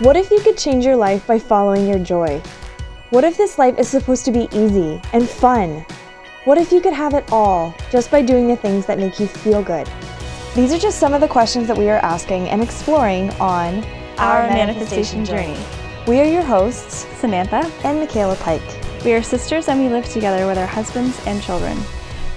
What if you could change your life by following your joy? What if this life is supposed to be easy and fun? What if you could have it all just by doing the things that make you feel good? These are just some of the questions that we are asking and exploring on Our Manifestation Journey. We are your hosts, Samantha. and Michaela Pike. We are sisters and we live together with our husbands and children.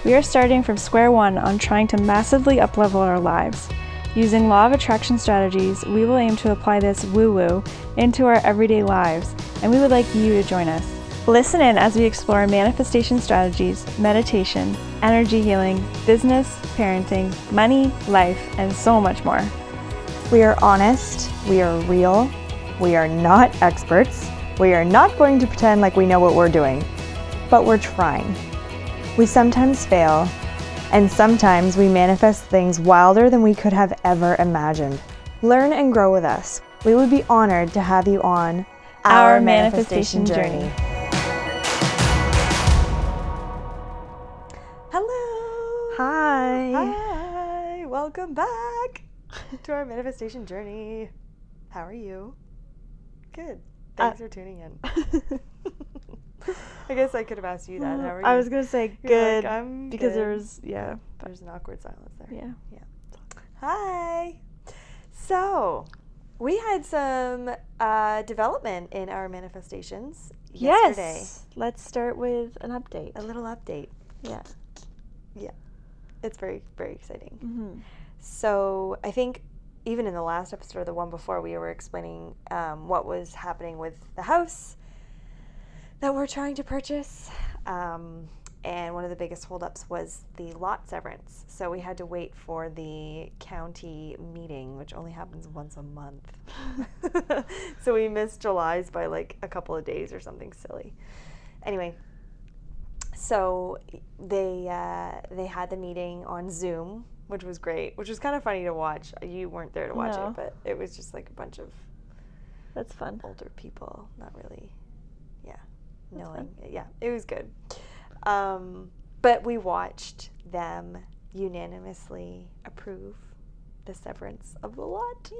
We are starting from square one on trying to massively uplevel our lives. Using law of attraction strategies, we will aim to apply this woo woo into our everyday lives, and we would like you to join us. Listen in as we explore manifestation strategies, meditation, energy healing, business, parenting, money, life, and so much more. We are honest, we are real, we are not experts, we are not going to pretend like we know what we're doing, but we're trying. We sometimes fail, and sometimes we manifest things wilder than we could have ever imagined. Learn and grow with us. We would be honored to have you on Our manifestation journey. Hello. Hi. Hi. Welcome back to our manifestation journey. How are you? Good. Uh, Thanks for tuning in. I guess I could have asked you that. How are you? I was gonna say You're good like, because good." there was yeah, but There's an awkward silence there. yeah. Yeah. Hi. So, we had some uh, development in our manifestations yesterday. Yes. Let's start with an update. A little update. Yeah. Yeah. It's very, very exciting. Mm-hmm. So I think even in the last episode or the one before, we were explaining um, what was happening with the house that we're trying to purchase. Um, and one of the biggest holdups was the lot severance. So we had to wait for the county meeting, which only happens once a month. so we missed July's by like a couple of days or something silly. Anyway, so they uh, they had the meeting on Zoom, which was great, which was kind of funny to watch. You weren't there to watch No. it, but it was just like a bunch of That's fun. older people, not really, knowing. Yeah, it was good. Um, but we watched them unanimously approve the severance of the lot.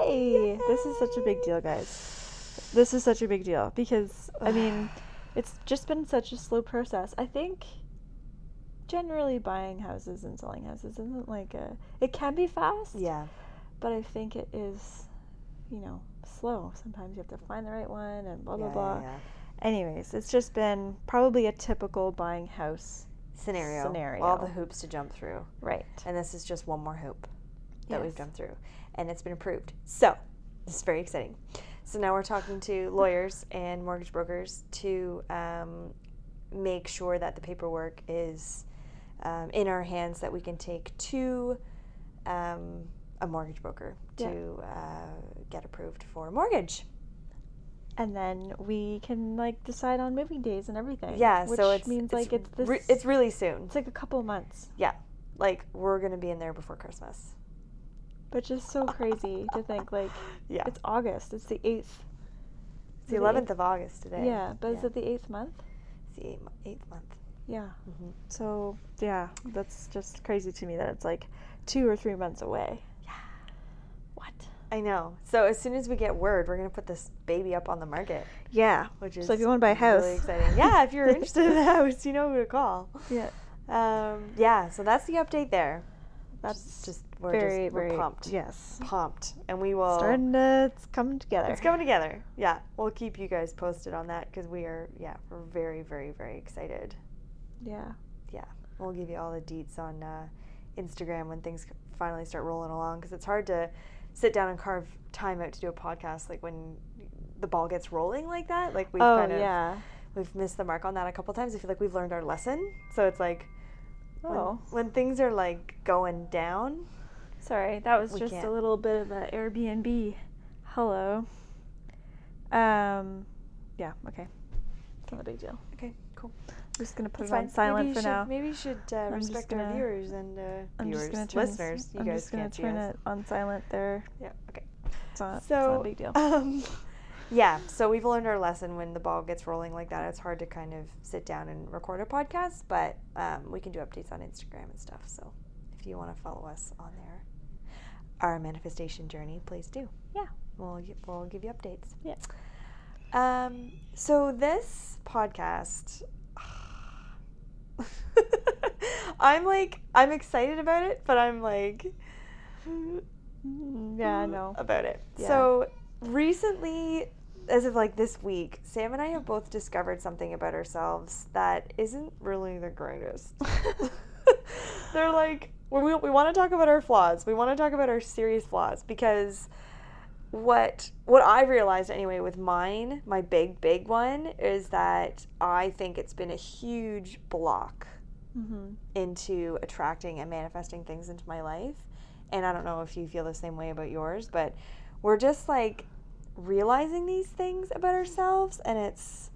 Yay! This is such a big deal, guys. This is such a big deal because I mean, it's just been such a slow process. I think generally buying houses and selling houses isn't like a it can be fast. Yeah, but I think it is, you know, slow. Sometimes you have to find the right one and blah blah yeah, blah. yeah, yeah. Anyways, it's just been probably a typical buying house. Scenario. Scenario. All the hoops to jump through. Right. And this is just one more hoop that we've jumped through. And it's been approved. So, this is very exciting. So, now we're talking to lawyers and mortgage brokers to um, make sure that the paperwork is um, in our hands that we can take to um, a mortgage broker Yeah. to uh, get approved for a mortgage. And then we can like decide on moving days and everything. Yeah, which so it's means like it's this. re- it's really soon. it's like a couple of months, Yeah. Like we're gonna be in there before Christmas. But just so crazy to think like Yeah, it's August. It's the eighth. it's the 11th of August today. Yeah, but is it the eighth month? It's the eighth, eighth month. Yeah. hmm So yeah, that's just crazy to me that it's like two or three months away. Yeah. What? I know. So as soon as we get word, we're gonna put this baby up on the market, Yeah. which is So if you wanna buy a house. really exciting. Yeah, if you're interested in a house, you know who to call. Yeah. Um, yeah. So that's the update there. That's Just, just we're very just we're very pumped, Yes. pumped, and we will. Starting to it's coming together. It's coming together. Yeah, we'll keep you guys posted on that because we are. Yeah, we're very, very, very excited. Yeah. Yeah, we'll give you all the deets on uh, Instagram when things finally start rolling along because it's hard to sit down and carve time out to do a podcast like when the ball gets rolling like that. Like we've oh kind of yeah. we've missed the mark on that a couple times. I feel like we've learned our lesson. So it's like when, Oh. when things are like going down. Sorry, that was just can't. a little bit of an Airbnb. Hello. Um, yeah. Okay. It's not a big deal. I'm just gonna put That's it on fine. silent maybe for should, now. Maybe you should uh, respect our gonna- viewers and uh, I'm viewers, just gonna turn this- listeners. you I'm guys just gonna turn it on silent there. Yeah. Okay. It's not, it's So, not a big deal. Um, yeah, so we've learned our lesson when the ball gets rolling like that. It's hard to kind of sit down and record a podcast, but um, we can do updates on Instagram and stuff. So if you want to follow us on there, our manifestation journey, please do. Yeah. We'll we'll give you updates. Yeah. Um. So this podcast, I'm like I'm excited about it, but I'm like Yeah, I know. about it. Yeah. So recently, as of like this week, Sam and I have both discovered something about ourselves that isn't really the greatest. They're like we we want to talk about our flaws. We want to talk about our serious flaws because what what I realized anyway with mine, my big big one is that I think it's been a huge block Mm-hmm. into attracting and manifesting things into my life. And I don't know if you feel the same way about yours, but we're just like realizing these things about ourselves and it's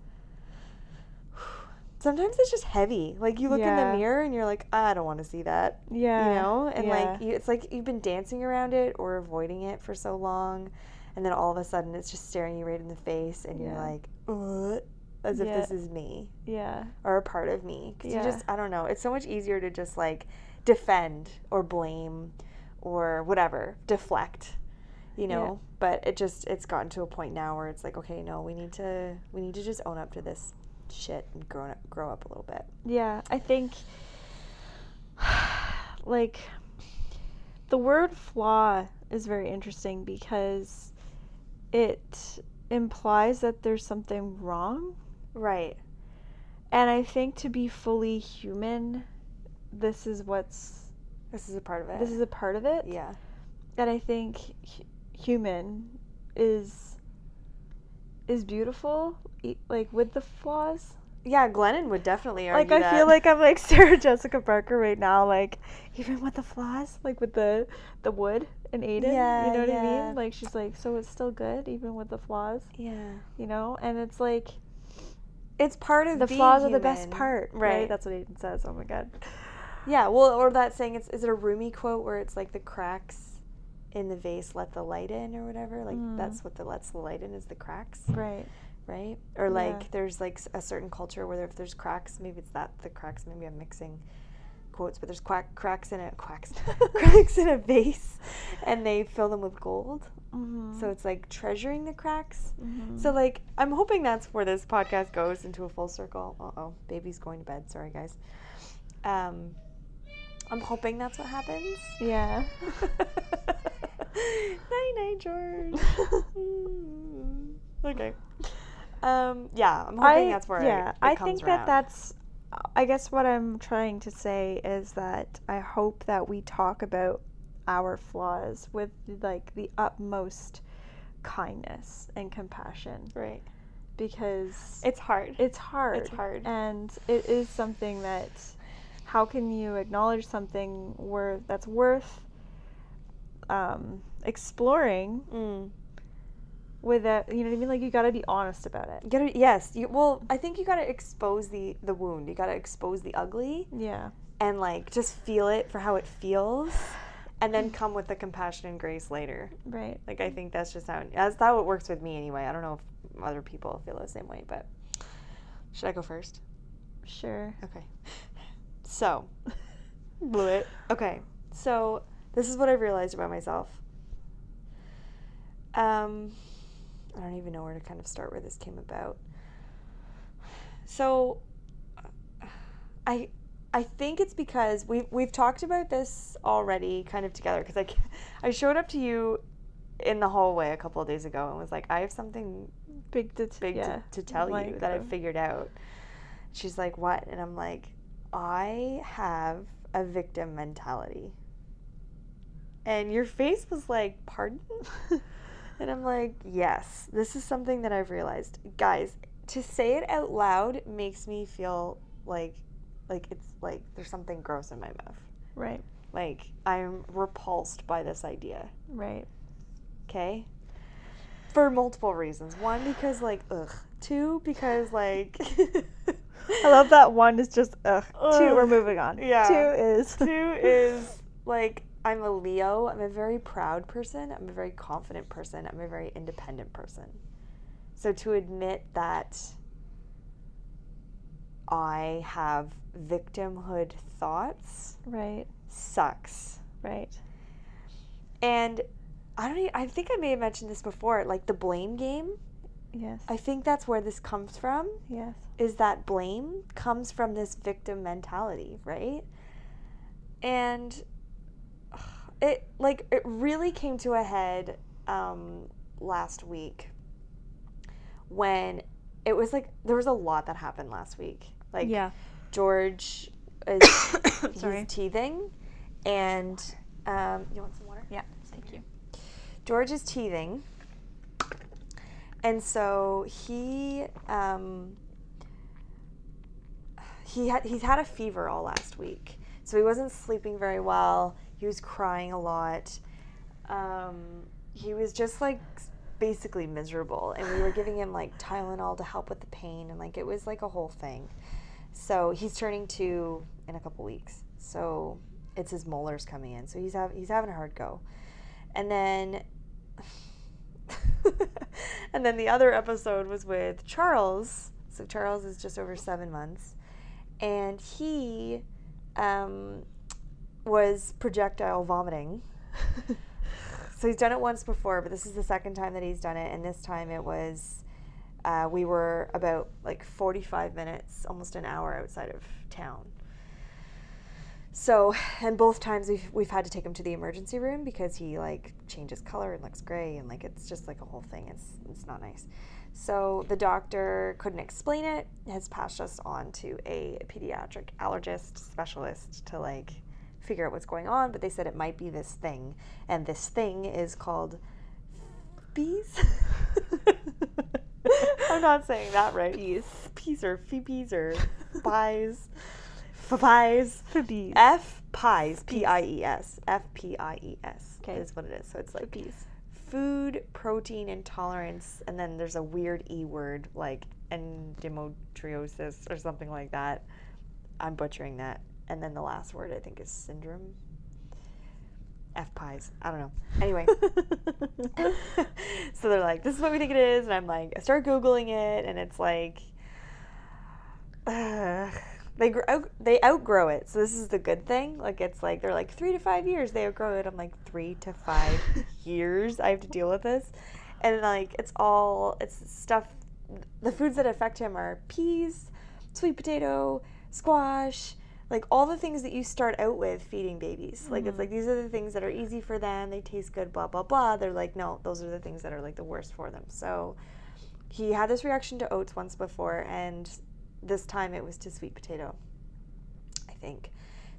sometimes it's just heavy. Like you look in the mirror and you're like, I don't want to see that. Yeah. You know? And yeah. like you, it's like you've been dancing around it or avoiding it for so long and then all of a sudden it's just staring you right in the face and you're like, Ugh, as if Yeah. this is me yeah. or a part of me because Yeah. you just i don't know it's so much easier to just like defend or blame or whatever deflect you Yeah. know but it just it's gotten to a point now where it's like okay no we need to we need to just own up to this shit and grow up grow up a little bit Yeah, I think like the word flaw is very interesting because it implies that there's something wrong. right And I think to be fully human, this is what's this is a part of it this is a part of it. yeah And I think hu- human is is beautiful like with the flaws. yeah glennon would definitely like I that. feel like I'm like Sarah Jessica Parker right now, like even with the flaws, like with the the wood and Aidan. Yeah, you know what I mean? Like she's like, so it's still good even with the flaws, yeah you know? And it's like it's part of the flaws are the best part, right? right That's what Aidan says. Oh my god. Yeah, well, or that saying, it's is it a Rumi quote where it's like the cracks in the vase let the light in or whatever? Like Mm. that's what the lets the light in is the cracks, Right. right? Or like Yeah. there's like a certain culture where if there's cracks, maybe it's that the cracks. Maybe I'm mixing quotes, but there's quack cracks in a quacks cracks in a vase, and they fill them with gold. Mm-hmm. So it's like treasuring the cracks. Mhm. So like I'm hoping that's where this podcast goes into a full circle. Uh oh, baby's going to bed. Sorry guys. Um, I'm hoping that's what happens. yeah. night night, George. Okay. Um, yeah, I'm hoping that's where yeah, it, it I think around. that that's. I guess what I'm trying to say is that I hope that we talk about our flaws with like the utmost kindness and compassion right. because It's hard. it's hard. It's hard. and it is something that. How can you acknowledge something worth that's worth um, exploring Mm. without you know what I mean? Like you got to be honest about it. You gotta yes. You, well, I think you gotta expose the the wound. You gotta expose the ugly Yeah. and like just feel it for how it feels, and then come with the compassion and grace later. Right. Like I think that's just how that's how it works with me anyway. I don't know if other people feel the same way, but should I go first? Sure. Okay. So, blew it. Okay. So, this is what I've realized about myself. Um, I don't even know where to kind of start where this came about. So, I I think it's because we've we've talked about this already, kind of together. Because I I showed up to you in the hallway a couple of days ago and was like, I have something Big to big yeah. to, to tell you that I've figured out. She's like, What? And I'm like, I have a victim mentality. And your face was like, Pardon? and I'm like, Yes, this is something that I've realized. Guys, to say it out loud makes me feel like like it's like there's something gross in my mouth. Right. Like I'm repulsed by this idea. Right. Okay. For multiple reasons. One, because like, ugh. Two, because like. I love that one is just ugh. Two, we're moving on. Yeah. Two is Two is like I'm a Leo. I'm a very proud person. I'm a very confident person. I'm a very independent person. So to admit that I have victimhood thoughts right. sucks. Right. And I don't. Even, I think I may have mentioned this before. Like the blame game. Yes. I think that's where this comes from. yes. Is that blame comes from this victim mentality, right? And it like it really came to a head um, last week when it was like there was a lot that happened last week. Like yeah. George is Sorry. he's teething, and um, you want some water? Yeah. Thank you. George is teething, and so he um, he had he's had a fever all last week, so he wasn't sleeping very well. He was crying a lot. Um, he was just like basically miserable, and we were giving him like Tylenol to help with the pain, and like it was like a whole thing. So he's turning two in a couple weeks. So it's his molars coming in. So he's have, he's having a hard go. And then and then the other episode was with Charles. So Charles is just over seven months, and he um, was projectile vomiting. so he's done it once before, but this is the second time that he's done it, and this time it was. Uh, we were about like 45 minutes, almost an hour outside of town. So, and both times we've, we've had to take him to the emergency room because he like changes color and looks gray and like it's just like a whole thing. It's it's not nice. So the doctor couldn't explain it. Has passed us on to a pediatric allergist specialist to like figure out what's going on. But they said it might be this thing, and this thing is called bees. I'm not saying that right. Bees. Peas or phoebes or pies. FPIES. Bees. F pies. P I E S. F P I E S. 'Kay. Is what it is. So it's like Bees. food protein intolerance, and then there's a weird E word like endometriosis or something like that. I'm butchering that. And then the last word I think is syndrome. FPIES. I don't know. Anyway. so they're like, this is what we think it is. And I'm like, I start Googling it, and it's like, uh, they, gr- out- they outgrow it. So this is the good thing. Like, it's like, they're like, three to five years, they outgrow it. I'm like, three to five years, I have to deal with this. And like, it's all, it's stuff, the foods that affect him are peas, sweet potato, squash, like all the things that you start out with feeding babies. Like it's mm-hmm. like these are the things that are easy for them, they taste good, blah blah blah. They're like, no, those are the things that are like the worst for them. So he had this reaction to oats once before and this time it was to sweet potato. I think.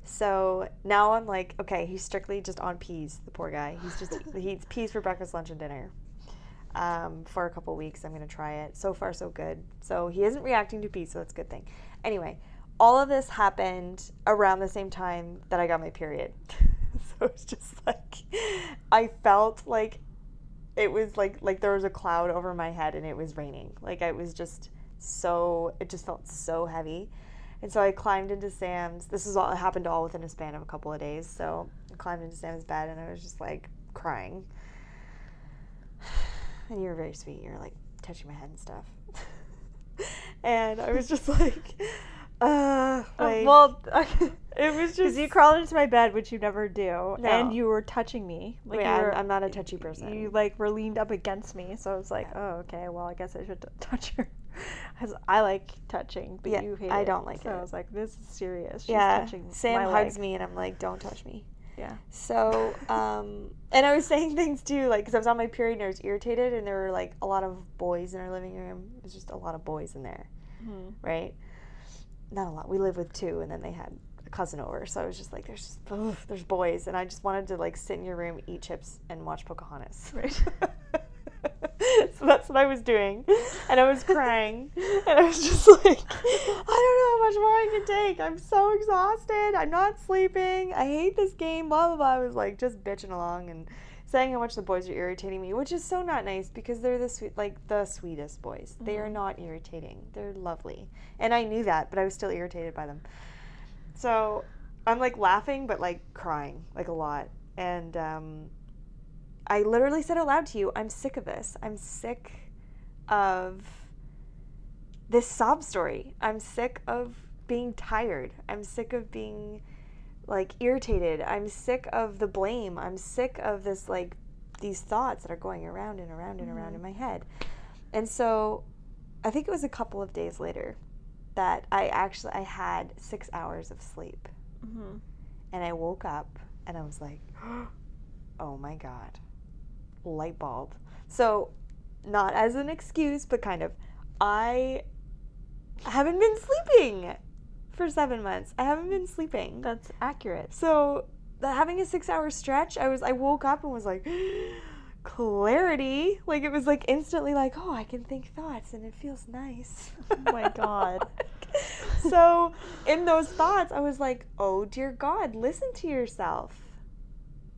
So now I'm like, okay, he's strictly just on peas, the poor guy. He's just he eats peas for breakfast, lunch, and dinner. Um, for a couple weeks, I'm gonna try it. So far, so good. So he isn't reacting to peas, so that's a good thing. Anyway, all of this happened around the same time that I got my period. so it's just like I felt like it was like like there was a cloud over my head and it was raining. Like I was just so it just felt so heavy. And so I climbed into Sam's. This is all it happened all within a span of a couple of days. So I climbed into Sam's bed and I was just like crying. And you were very sweet. You were like touching my head and stuff. and I was just like, uh, like well, it was because just you crawled into my bed, which you never do, No. and you were touching me. Like yeah, I'm- were, I'm not a touchy person. You like were leaned up against me, so I was like, Yeah. oh, okay. Well, I guess I should t- touch her, because I like touching, but Yeah, you hate I don't like so it. I was like, this is serious. She's yeah, Sam hugs leg. me and I'm like, don't touch me. Yeah. So, um, and I was saying things too, like, because I was on my period and I was irritated, and there were like a lot of boys in our living room. It was just a lot of boys in there, Mhm. right? Not a lot. We live with two, and then they had a cousin over, so I was just like, there's just, ugh, there's boys, and I just wanted to like sit in your room, eat chips, and watch Pocahontas. Right. so that's what I was doing, and I was crying, and I was just like, I don't know how much more I can take. I'm so exhausted. I'm not sleeping. I hate this game. Blah blah blah. I was like just bitching along and saying how much the boys are irritating me, which is so not nice because they're the sweet, like the sweetest boys. They are not irritating. They're lovely, and I knew that, but I was still irritated by them. So I'm like laughing, but like crying, like a lot, and um, I literally said out loud to you, I'm sick of this. I'm sick of this sob story. I'm sick of being tired. I'm sick of being like irritated. I'm sick of the blame. I'm sick of this like these thoughts that are going around and around and around Mhm. in my head. And so I think it was a couple of days later that I actually I had 6 hours of sleep. Mm-hmm. And I woke up and I was like, "Oh my god." Light bulb. So, not as an excuse, but kind of I haven't been sleeping for 7 months. I haven't been sleeping. That's accurate. So the, having a six hour stretch, I was I woke up and was like clarity. Like it was like instantly like, oh, I can think thoughts and it feels nice. Oh my God. so in those thoughts, I was like, oh dear God, listen to yourself.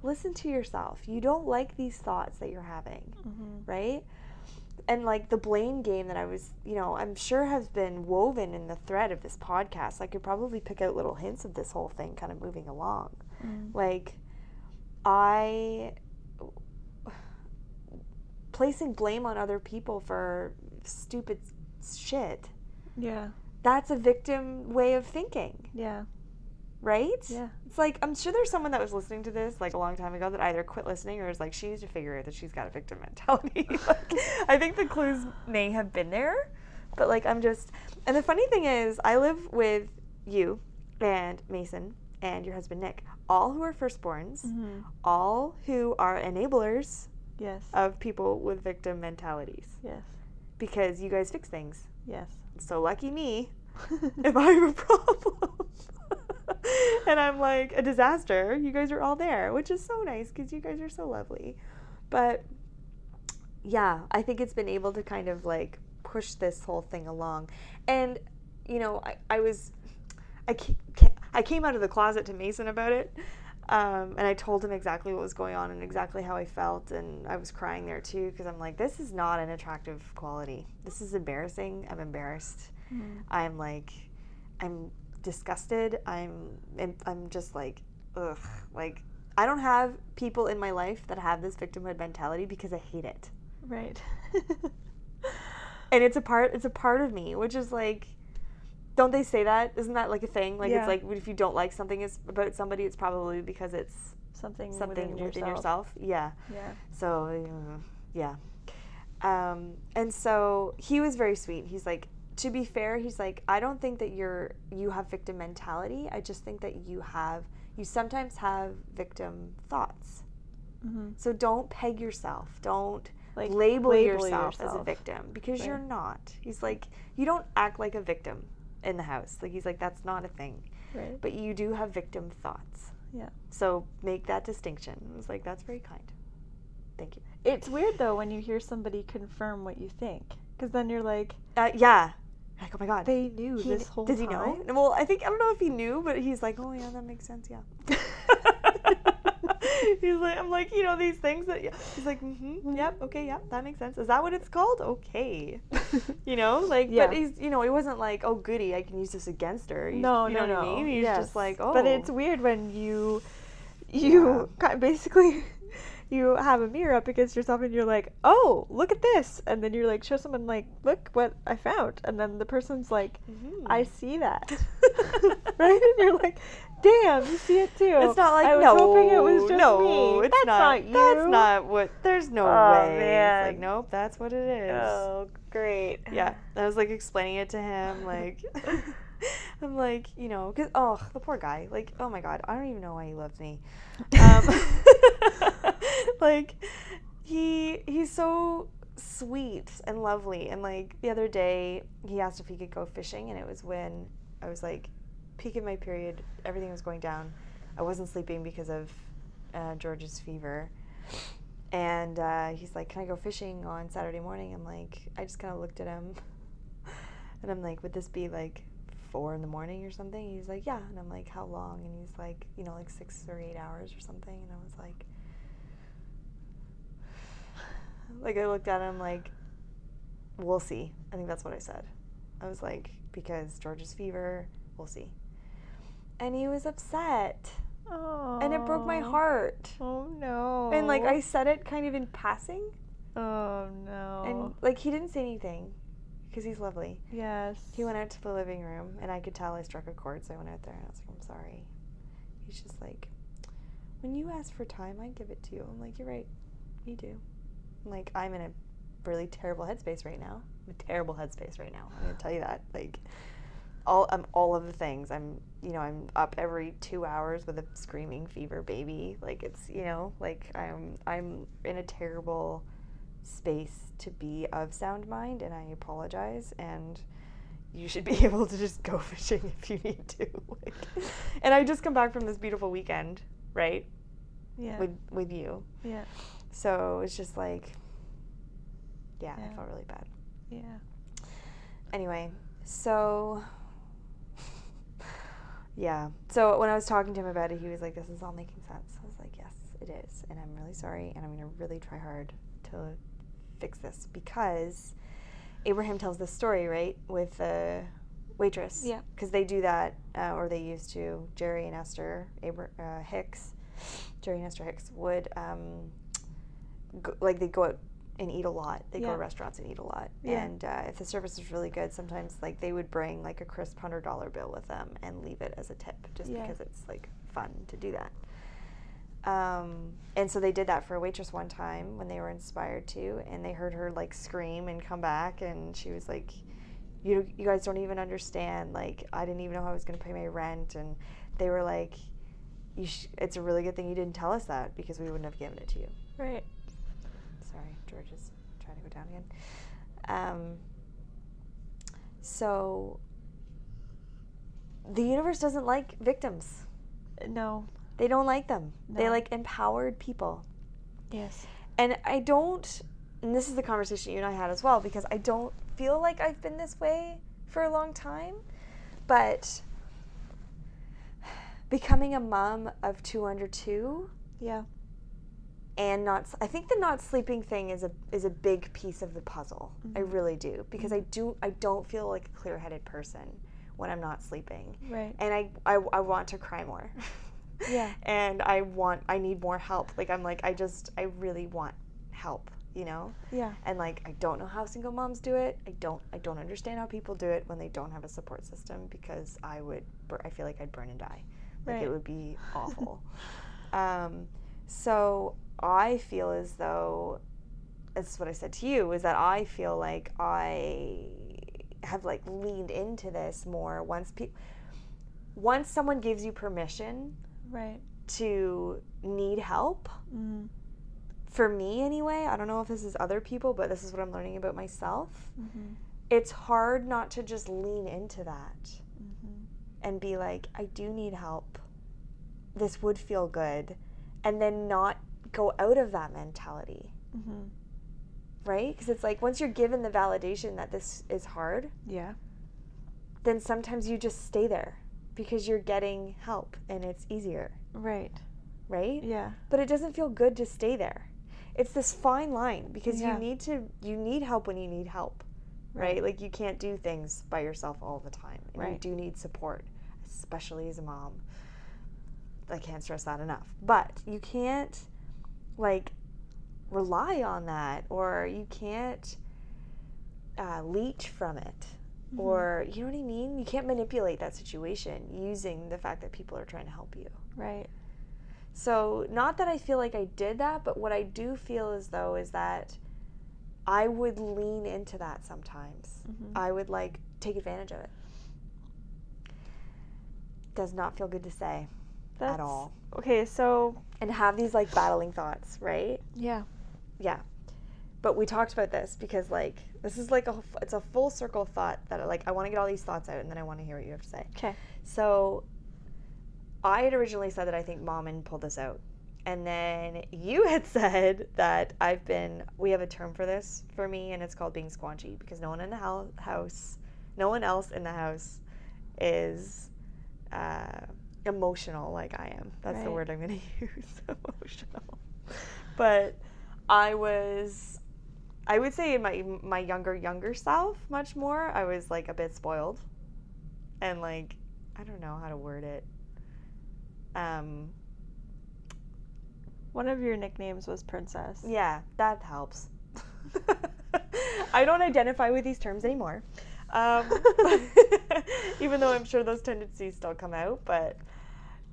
Listen to yourself. You don't like these thoughts that you're having, Mm-hmm. right? And like the blame game that I was, you know, I'm sure has been woven in the thread of this podcast. I could probably pick out little hints of this whole thing kind of moving along. Mm. Like, I placing blame on other people for stupid shit. Yeah. That's a victim way of thinking, Yeah. Right? Yeah. It's like I'm sure there's someone that was listening to this like a long time ago that either quit listening or is like she needs to figure out that she's got a victim mentality. like, I think the clues may have been there, but like I'm just and the funny thing is I live with you and Mason and your husband Nick, all who are firstborns, Mm-hmm. all who are enablers Yes. of people with victim mentalities yes. because you guys fix things. Yes. So lucky me if I have a problem. and I'm like a disaster, you guys are all there, which is so nice because you guys are so lovely. But yeah, I think it's been able to kind of like push this whole thing along. And, you know, I, I was, I, I came out of the closet to Mason about it. Um, and I told him exactly what was going on and exactly how I felt. And I was crying there too because I'm like, this is not an attractive quality. This is embarrassing. I'm embarrassed. Mm-hmm. I'm like, I'm disgusted. I'm, I'm, just like, ugh. Like, I don't have people in my life that have this victimhood mentality because I hate it. Right. And it's a part, it's a part of me, which is like, don't they say that? Isn't that like a thing? Like, Yeah. it's like if you don't like something is about somebody, it's probably because it's something something within, within, yourself. yourself. Yeah. Yeah. So, yeah. Um, and so he was very sweet. He's like, to be fair, he's like, I don't think that you're you have victim mentality. I just think that you have you sometimes have victim thoughts. Mm-hmm. So don't peg yourself. Don't Like label, label yourself, as a victim because Right. you're not. He's like, you don't act like a victim in the house. Like he's like, that's not a thing. Right. But you do have victim thoughts. Yeah. So make that distinction. I was like, that's very kind. Thank you. It's weird though when you hear somebody confirm what you think, because then you're like, Uh, yeah. Like, oh my god. they knew He this whole does he time. know? Well, I think I don't know if he knew, but he's like, oh yeah, that makes sense. Yeah. he's like, I'm like, you know, these things that yeah. he's like, mm-hmm, yep, okay, yep, that makes sense. Is that what it's called? Okay. you know, like, Yeah. but he's, you know, he wasn't like, oh goody, I can use this against her. He's- No, you no, know no. what I mean? He's yes. just like, oh, But it's weird when you, you ki basically, you have a mirror up against yourself and you're like, oh, look at this, and then you're like, show someone like, look what I found, and then the person's like, Mhm. I see that, right? And you're like, damn, you see it too. It's not like I was no, hoping it was just no, me. it's That's not. you. That's not what. There's no Oh, way. man. It's like nope, that's what it is. Oh, great. Yeah, I was like explaining it to him, like I'm like, you know, cause oh, the poor guy, like, oh my god, I don't even know why he loves me. Um, like, he he's so sweet and lovely, and like the other day, he asked if he could go fishing, and it was when I was like, peak of my period, everything was going down. I wasn't sleeping because of uh, George's fever. And uh, he's like, Can I go fishing on Saturday morning? I'm like, I just kind of looked at him. And I'm like, Would this be like four in the morning or something? He's like, Yeah. And I'm like, How long? And he's like, You know, like six or eight hours or something. And I was like, Like, I looked at him like, We'll see. I think that's what I said. I was like, Because George's fever, we'll see. And he was upset. Oh. And it broke my heart. Oh no. And like I said it kind of in passing, Oh no. and like he didn't say anything because he's lovely. yes. He went out to the living room, and I could tell I struck a chord, so I went out there and I was like, "I'm sorry." He's just like, "When you ask for time, I give it to you." I'm like, "You're right. Me too. Like I'm in a really terrible headspace right now. I'm a terrible headspace right now. I'm gonna tell you that. Like all um, all of the things. I'm you know I'm up every two hours with a screaming fever baby. Like it's you know like I'm I'm in a terrible space to be of sound mind, and I apologize. And you should be able to just go fishing if you need to. like, and I just come back from this beautiful weekend, right? Yeah. With with you. yeah. So it's just like, yeah, I felt really bad. Yeah. Anyway, so yeah. So when I was talking to him about it, he was like, "This is all making sense." I was like, "Yes, it is," and I'm really sorry, and I'm gonna really try hard to fix this because Abraham tells this story right with the waitress. Yeah. Because they do that, uh, or they used to. Jerry and Esther Abra- uh, Hicks, Jerry and Esther Hicks would um, go, like they go out and eat a lot. They go Yeah. to restaurants and eat a lot. Yeah. And uh, if the service was really good, sometimes like they would bring like a crisp hundred dollar bill with them and leave it as a tip, just Yeah. because it's like fun to do that. Um, and so they did that for a waitress one time when they were inspired to, and they heard her like scream and come back, and she was like, "You, you guys don't even understand. Like, I didn't even know how I was going to pay my rent." And they were like, "You, sh- it's a really good thing you didn't tell us that because we wouldn't have given it to you." Right. Sorry, George is trying to go down again. Um, so the universe doesn't like victims. No. They don't like them. They like empowered people. Yes. And I don't, and this is the conversation you and I had as well, because I don't feel like I've been this way for a long time. But becoming a mom of two under two Yeah. and not I think the not sleeping thing is a is a big piece of the puzzle. I Mhm. really do because I do I don't feel like a clear-headed person when I'm not sleeping. Right. And I I, I want to cry more. Yeah. and I want I need more help. Like I'm like I just I really want help, you know? Yeah. And like I don't know how single moms do it. I don't I don't understand how people do it when they don't have a support system because I would bur- I feel like I'd burn and die. Like Right. it would be awful. um, so I feel as though this is what I said to you is that I feel like I have like leaned into this more once pe- once someone gives you permission Right. to need help Mm. for me anyway i don't know if this is other people but this is what i'm learning about myself Mm-hmm. it's hard not to just lean into that Mm-hmm. and be like i do need help this would feel good and then not go out of that mentality Mm-hmm. right because it's like once you're given the validation that this is hard Yeah. then sometimes you just stay there because you're getting help and it's easier. Right. right? Yeah. but it doesn't feel good to stay there. It's this fine line because Yeah. you need to you need help when you need help right, like you can't do things by yourself all the time and you do need support especially as a mom. I can't stress that enough. But you can't like rely on that or you can't uh, leech from it Mhm. or you know what i mean you can't manipulate that situation using the fact that people are trying to help you Right. so, not that I feel like I did that, but what I do feel as though is that I would lean into that sometimes. Mhm. I would like take advantage of it. Does not feel good to say That's, at all. Okay. So. And have these like battling thoughts, right? Yeah. Yeah. But we talked about this because like this is like a it's a full circle thought that like I want to get all these thoughts out and then I want to hear what you have to say. Okay. So I had originally said that I think mom and pulled this out. And then you had said that I've been, we have a term for this for me, and it's called being squanchy because no one in the hou- house, no one else in the house is uh, emotional like I am. That's the word I'm going to use emotional. But I was, I would say in my, my younger, younger self, much more, I was like a bit spoiled. And like, I don't know how to word it. Um, One of your nicknames was Princess. yeah, that helps. I don't identify with these terms anymore. Um, even though I'm sure those tendencies still come out, but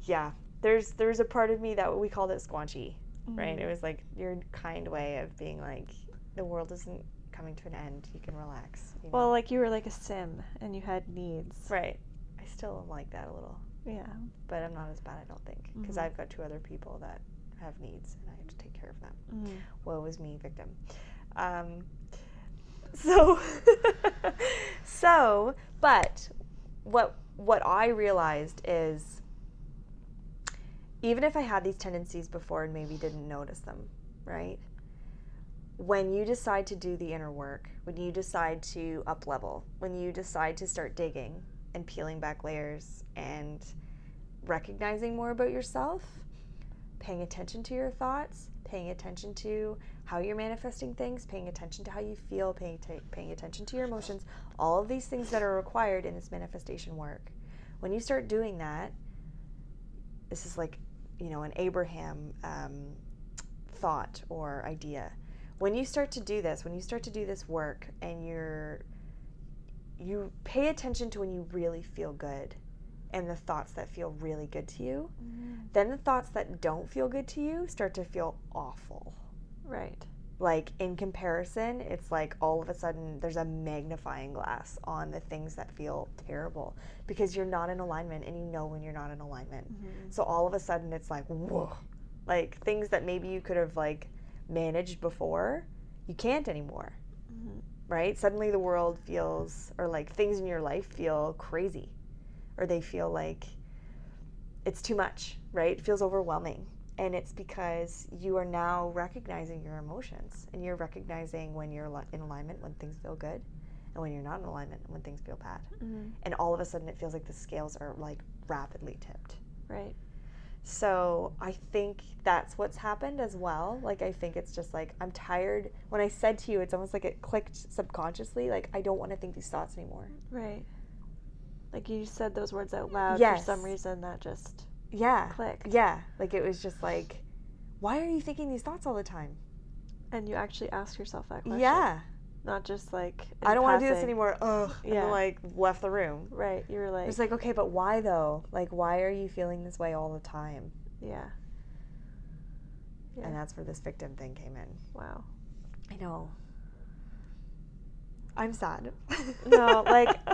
yeah, there's there's a part of me that we called it squanchy. right? Mhm. It was like your kind way of being like, the world isn't coming to an end. You can relax. You Well, like you were like a sim and you had needs. right. I still am like that a little, Yeah. but I'm not as bad, I don't think, because Mhm. I've got two other people that have needs and I have to take care of them. Mm. woe is me victim um, so so but what what i realized is even if i had these tendencies before and maybe didn't notice them right when you decide to do the inner work when you decide to up level when you decide to start digging and peeling back layers and recognizing more about yourself paying attention to your thoughts, paying attention to how you're manifesting things, paying attention to how you feel, paying, ta paying attention to your emotions, all of these things that are required in this manifestation work. When you start doing that, this is like, you know, an Abraham um, thought or idea. When you start to do this, when you start to do this work and you're, you pay attention to when you really feel good and the thoughts that feel really good to you, mm-hmm. then the thoughts that don't feel good to you start to feel awful. Right. Like in comparison, it's like all of a sudden there's a magnifying glass on the things that feel terrible because you're not in alignment and you know when you're not in alignment. Mm-hmm. So all of a sudden it's like, whoa. Like things that maybe you could have like managed before, you can't anymore. Mhm. Right? Suddenly the world feels or like things in your life feel crazy or they feel like it's too much, right? It feels overwhelming. And it's because you are now recognizing your emotions and you're recognizing when you're in alignment, when things feel good, and when you're not in alignment, when things feel bad. Mhm. And all of a sudden, it feels like the scales are like rapidly tipped. Right. So I think that's what's happened as well. Like, I think it's just like, I'm tired. When I said to you, it's almost like it clicked subconsciously. Like, I don't want to think these thoughts anymore. Right. Like you said those words out loud Yes. for some reason that just Yeah. clicked. Yeah. Like, it was just like, why are you thinking these thoughts all the time? And you actually ask yourself that question. Yeah. Not just like I don't want to do this anymore. Ugh. And Yeah. then, like, left the room. Right. You were like, It's like, okay, but why though? Like, why are you feeling this way all the time? yeah. Yeah. And that's where this victim thing came in. wow. I know. I'm sad. No, like-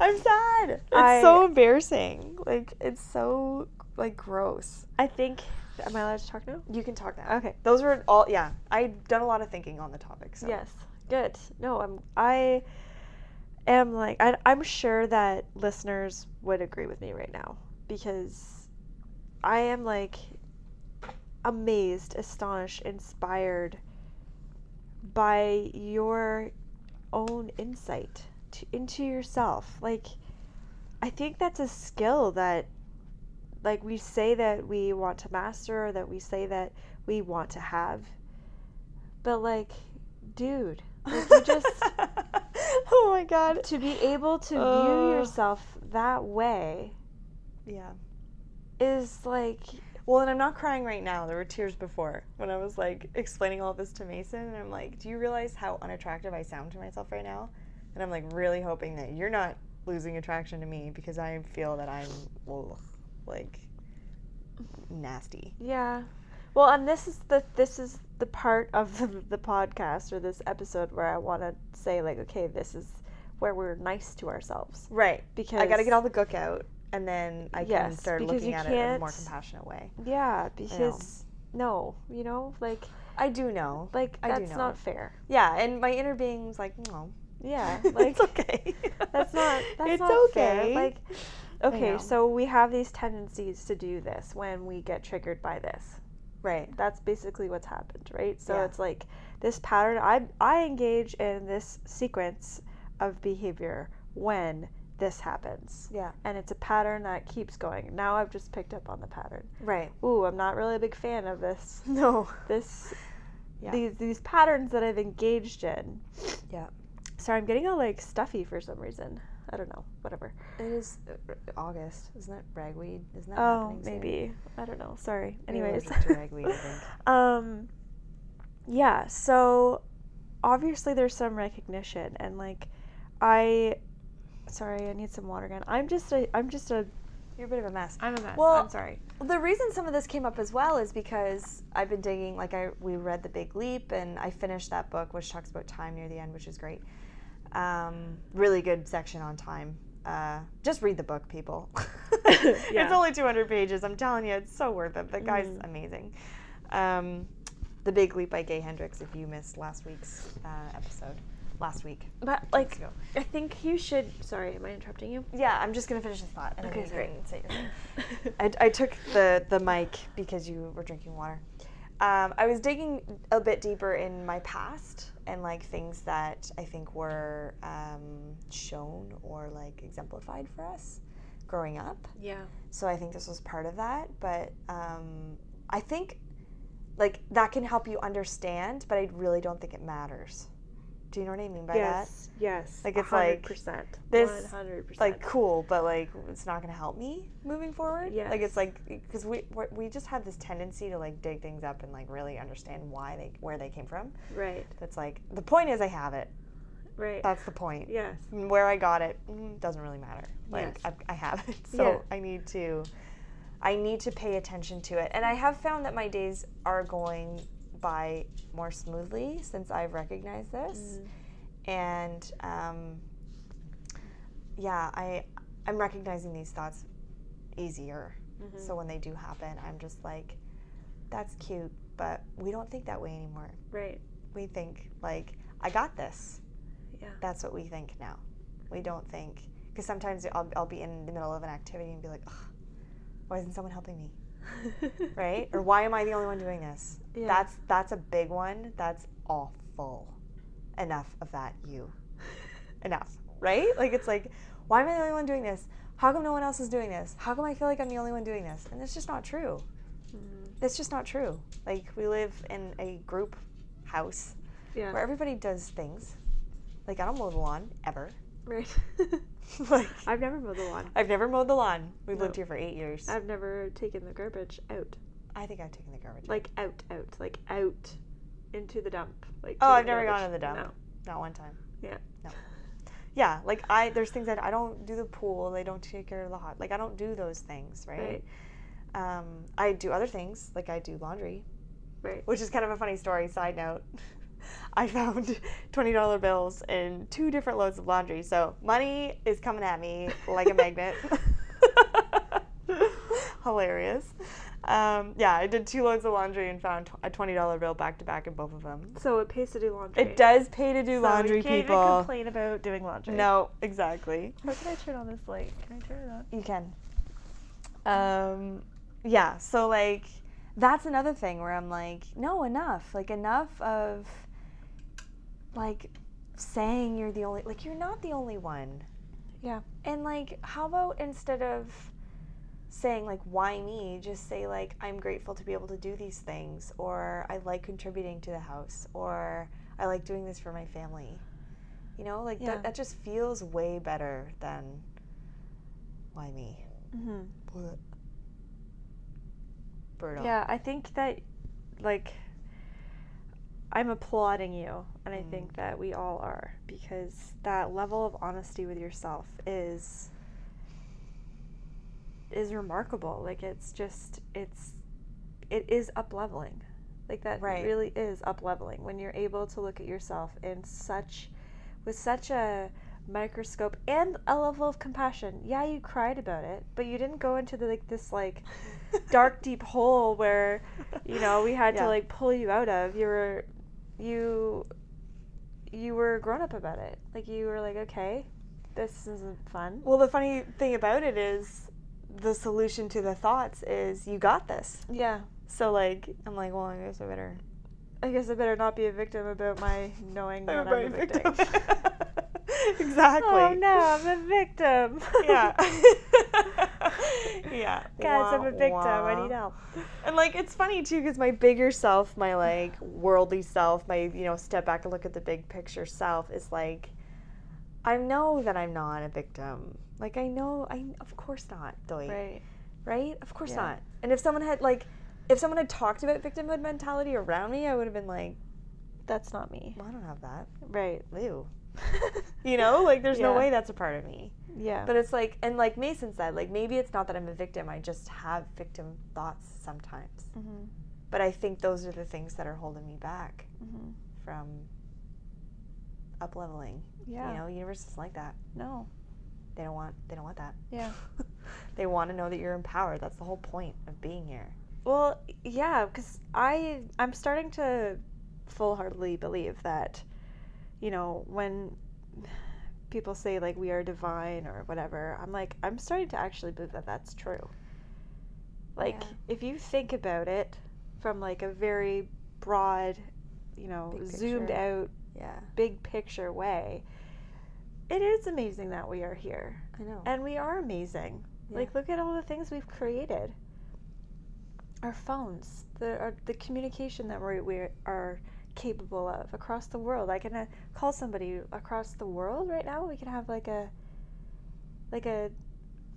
I'm sad. It's I- so embarrassing. Like it's so like gross. I think. Am I allowed to talk now? You can talk now. Okay. Those were all yeah. I've done a lot of thinking on the topic. So Yes. Good. No, I'm. I am like. I, I'm sure that listeners would agree with me right now because I am like amazed, astonished, inspired by your own insight to, into yourself. Like, I think that's a skill that, like, we say that we want to master, or that we say that we want to have, but like, dude, like you just oh my god. to be able to Ugh. view uh. yourself that way Yeah. is like Well, and I'm not crying right now. There were tears before when I was like explaining all this to Mason, and I'm like, "Do you realize how unattractive I sound to myself right now?" And I'm like really hoping that you're not losing attraction to me because I feel that I'm ugh, like nasty. Yeah. Well, and this is the this is the part of the, podcast or this episode where I want to say like, okay, this is where we're nice to ourselves Right. because I got to get all the gook out, and then I can start looking at it in a more compassionate way. yeah because no, you know, like I do know. like I do that's not fair. Yeah, and my inner being's like, no. Yeah, like it's okay. that's not that's it's not okay. fair. Like okay, so we have these tendencies to do this when we get triggered by this. Right. that's basically what's happened, right? So Yeah. it's like this pattern. I I engage in this sequence of behavior when this happens, Yeah. and it's a pattern that keeps going. Now I've just picked up on the pattern. Right. Ooh, I'm not really a big fan of this. No. This Yeah. these these patterns that I've engaged in. Yeah. Sorry, I'm getting all like stuffy for some reason. I don't know. Whatever. It is uh, August, isn't it? Ragweed, isn't that Oh, happening soon? maybe. I don't know. Sorry. Anyways. ragweed, I think. um yeah so obviously there's some recognition and like i sorry i need some water again i'm just a i'm just a You're a bit of a mess. i'm a mess Well, i'm sorry the reason some of this came up as well is because I've been digging. Like I, we read The Big Leap, and I finished that book, which talks about time near the end, which is great. Um, really good section on time. Uh, just read the book, people. Yeah. It's only 200 pages. I'm telling you, it's so worth it. The guy's Mhm. amazing. Um, the Big Leap by Gay Hendricks. If you missed last week's uh, episode, last week. But like. I think you should. Sorry, am I interrupting you? Yeah, I'm just gonna finish this thought. And Okay, great. say your. I, I took the the mic because you were drinking water. Um, I was digging a bit deeper in my past and like things that I think were um, shown or like exemplified for us growing up. Yeah. So I think this was part of that. But um, I think like that can help you understand, but I really don't think it matters. Do you know what I mean by that? yes. Yes. Like, it's like, percent. this- One hundred percent. like cool, but like it's not gonna help me moving forward. Yeah. Like it's like because we we're, just have this tendency to like dig things up and like really understand why they where they came from. Right. That's like the point is I have it. Right. That's the point. yes. Where I got it mm, doesn't really matter. Like Yes. I, I have it, so Yeah. I need to I need to pay attention to it. And I have found that my days are going by more smoothly since I've recognized this Mm. and um, yeah i i'm recognizing these thoughts easier Mhm. so when they do happen i'm just like that's cute but we don't think that way anymore Right. we think like i got this Yeah. that's what we think now we don't think because sometimes I'll, I'll be in the middle of an activity and be like Ugh, why isn't someone helping me right? Or why am i the only one doing this? Yeah. that's that's a big one. That's awful. Enough of that you. Enough. Right? Like it's like why am i the only one doing this? How come no one else is doing this? How come i feel like i'm the only one doing this? And it's just not true. Mhm. it's just not true. Like we live in a group house Yeah. where everybody does things. Like i don't mow the lawn ever. Right. like I've never mowed the lawn. i've never mowed the lawn we've lived here for eight years I've never taken the garbage out. i think i've taken the garbage. Like out, out, like out into the dump. Like Oh, I've never gone to the dump. No. not one time Yeah. No. Yeah, like I there's things that I don't do the pool, they don't take care of the hot. Like I don't do those things, right? Right. Um I do other things, like I do laundry, Right. which is kind of a funny story, side note. I found $20 bills in two different loads of laundry. So, money is coming at me like a magnet. Hilarious. Um, yeah, I did two loads of laundry and found a $20 bill back to back in both of them. So it pays to do laundry. It does pay to do So laundry, you can't people. Even complain about doing laundry. No, exactly. How can I turn on this light? Can I turn it on? You can. Um, yeah, so like that's another thing where I'm like, no, enough. Like enough of like saying you're the only like you're not the only one. Yeah. And like how about instead of saying like why me, just say like I'm grateful to be able to do these things or I like contributing to the house or I like doing this for my family. You know, like Yeah. that that just feels way better than why me. Mm-hmm. What? Brutal. Yeah, I think that, like, I'm applauding you, and I Mm. think that we all are, because that level of honesty with yourself is is remarkable. Like, it's just it's it is up leveling. Like that Right. really is up leveling when you're able to look at yourself in such with such a microscope and a level of compassion. Yeah, you cried about it, but you didn't go into the, like this like dark deep hole where you know we had Yeah. to like pull you out of you were you you were grown up about it like you were like okay this isn't fun Well, the funny thing about it is the solution to the thoughts is you got this. yeah So like I'm like, well, I guess I better. i guess i better not be a victim about my knowing that i'm, I'm a victim, exactly. oh no i'm a victim Yeah. yeah. guys i'm a victim i need help And like it's funny too because my bigger self, my like worldly self, my you know step back and look at the big picture self is like, I know that I'm not a victim. Like I know I of course not, Doy. right Right? Of course Yeah. not. And if someone had like, if someone had talked about victimhood mentality around me, I would have been like, That's not me. Well, I don't have that. Right. Ew. you know, like there's no way that's a part of me. Yeah. But it's like, and like Mason said, like maybe it's not that I'm a victim. I just have victim thoughts sometimes. mm-hmm. But I think those are the things that are holding me back Mm-hmm. from up leveling. Yeah. You know, universe is like that. No. They don't want. They don't want that. Yeah. they want to know that you're empowered. That's the whole point of being here. Well, yeah, because I I'm starting to full-heartedly believe that, you know, when people say like we are divine or whatever, I'm like I'm starting to actually believe that that's true. Like Yeah. if you think about it from like a very broad, you know, zoomed out, Yeah, big picture way, it is amazing that we are here. I know. And we are amazing. Yeah. Like, look at all the things we've created. Our phones, the our, the communication that we we are capable of across the world. I can uh, call somebody across the world right now. We can have like a like a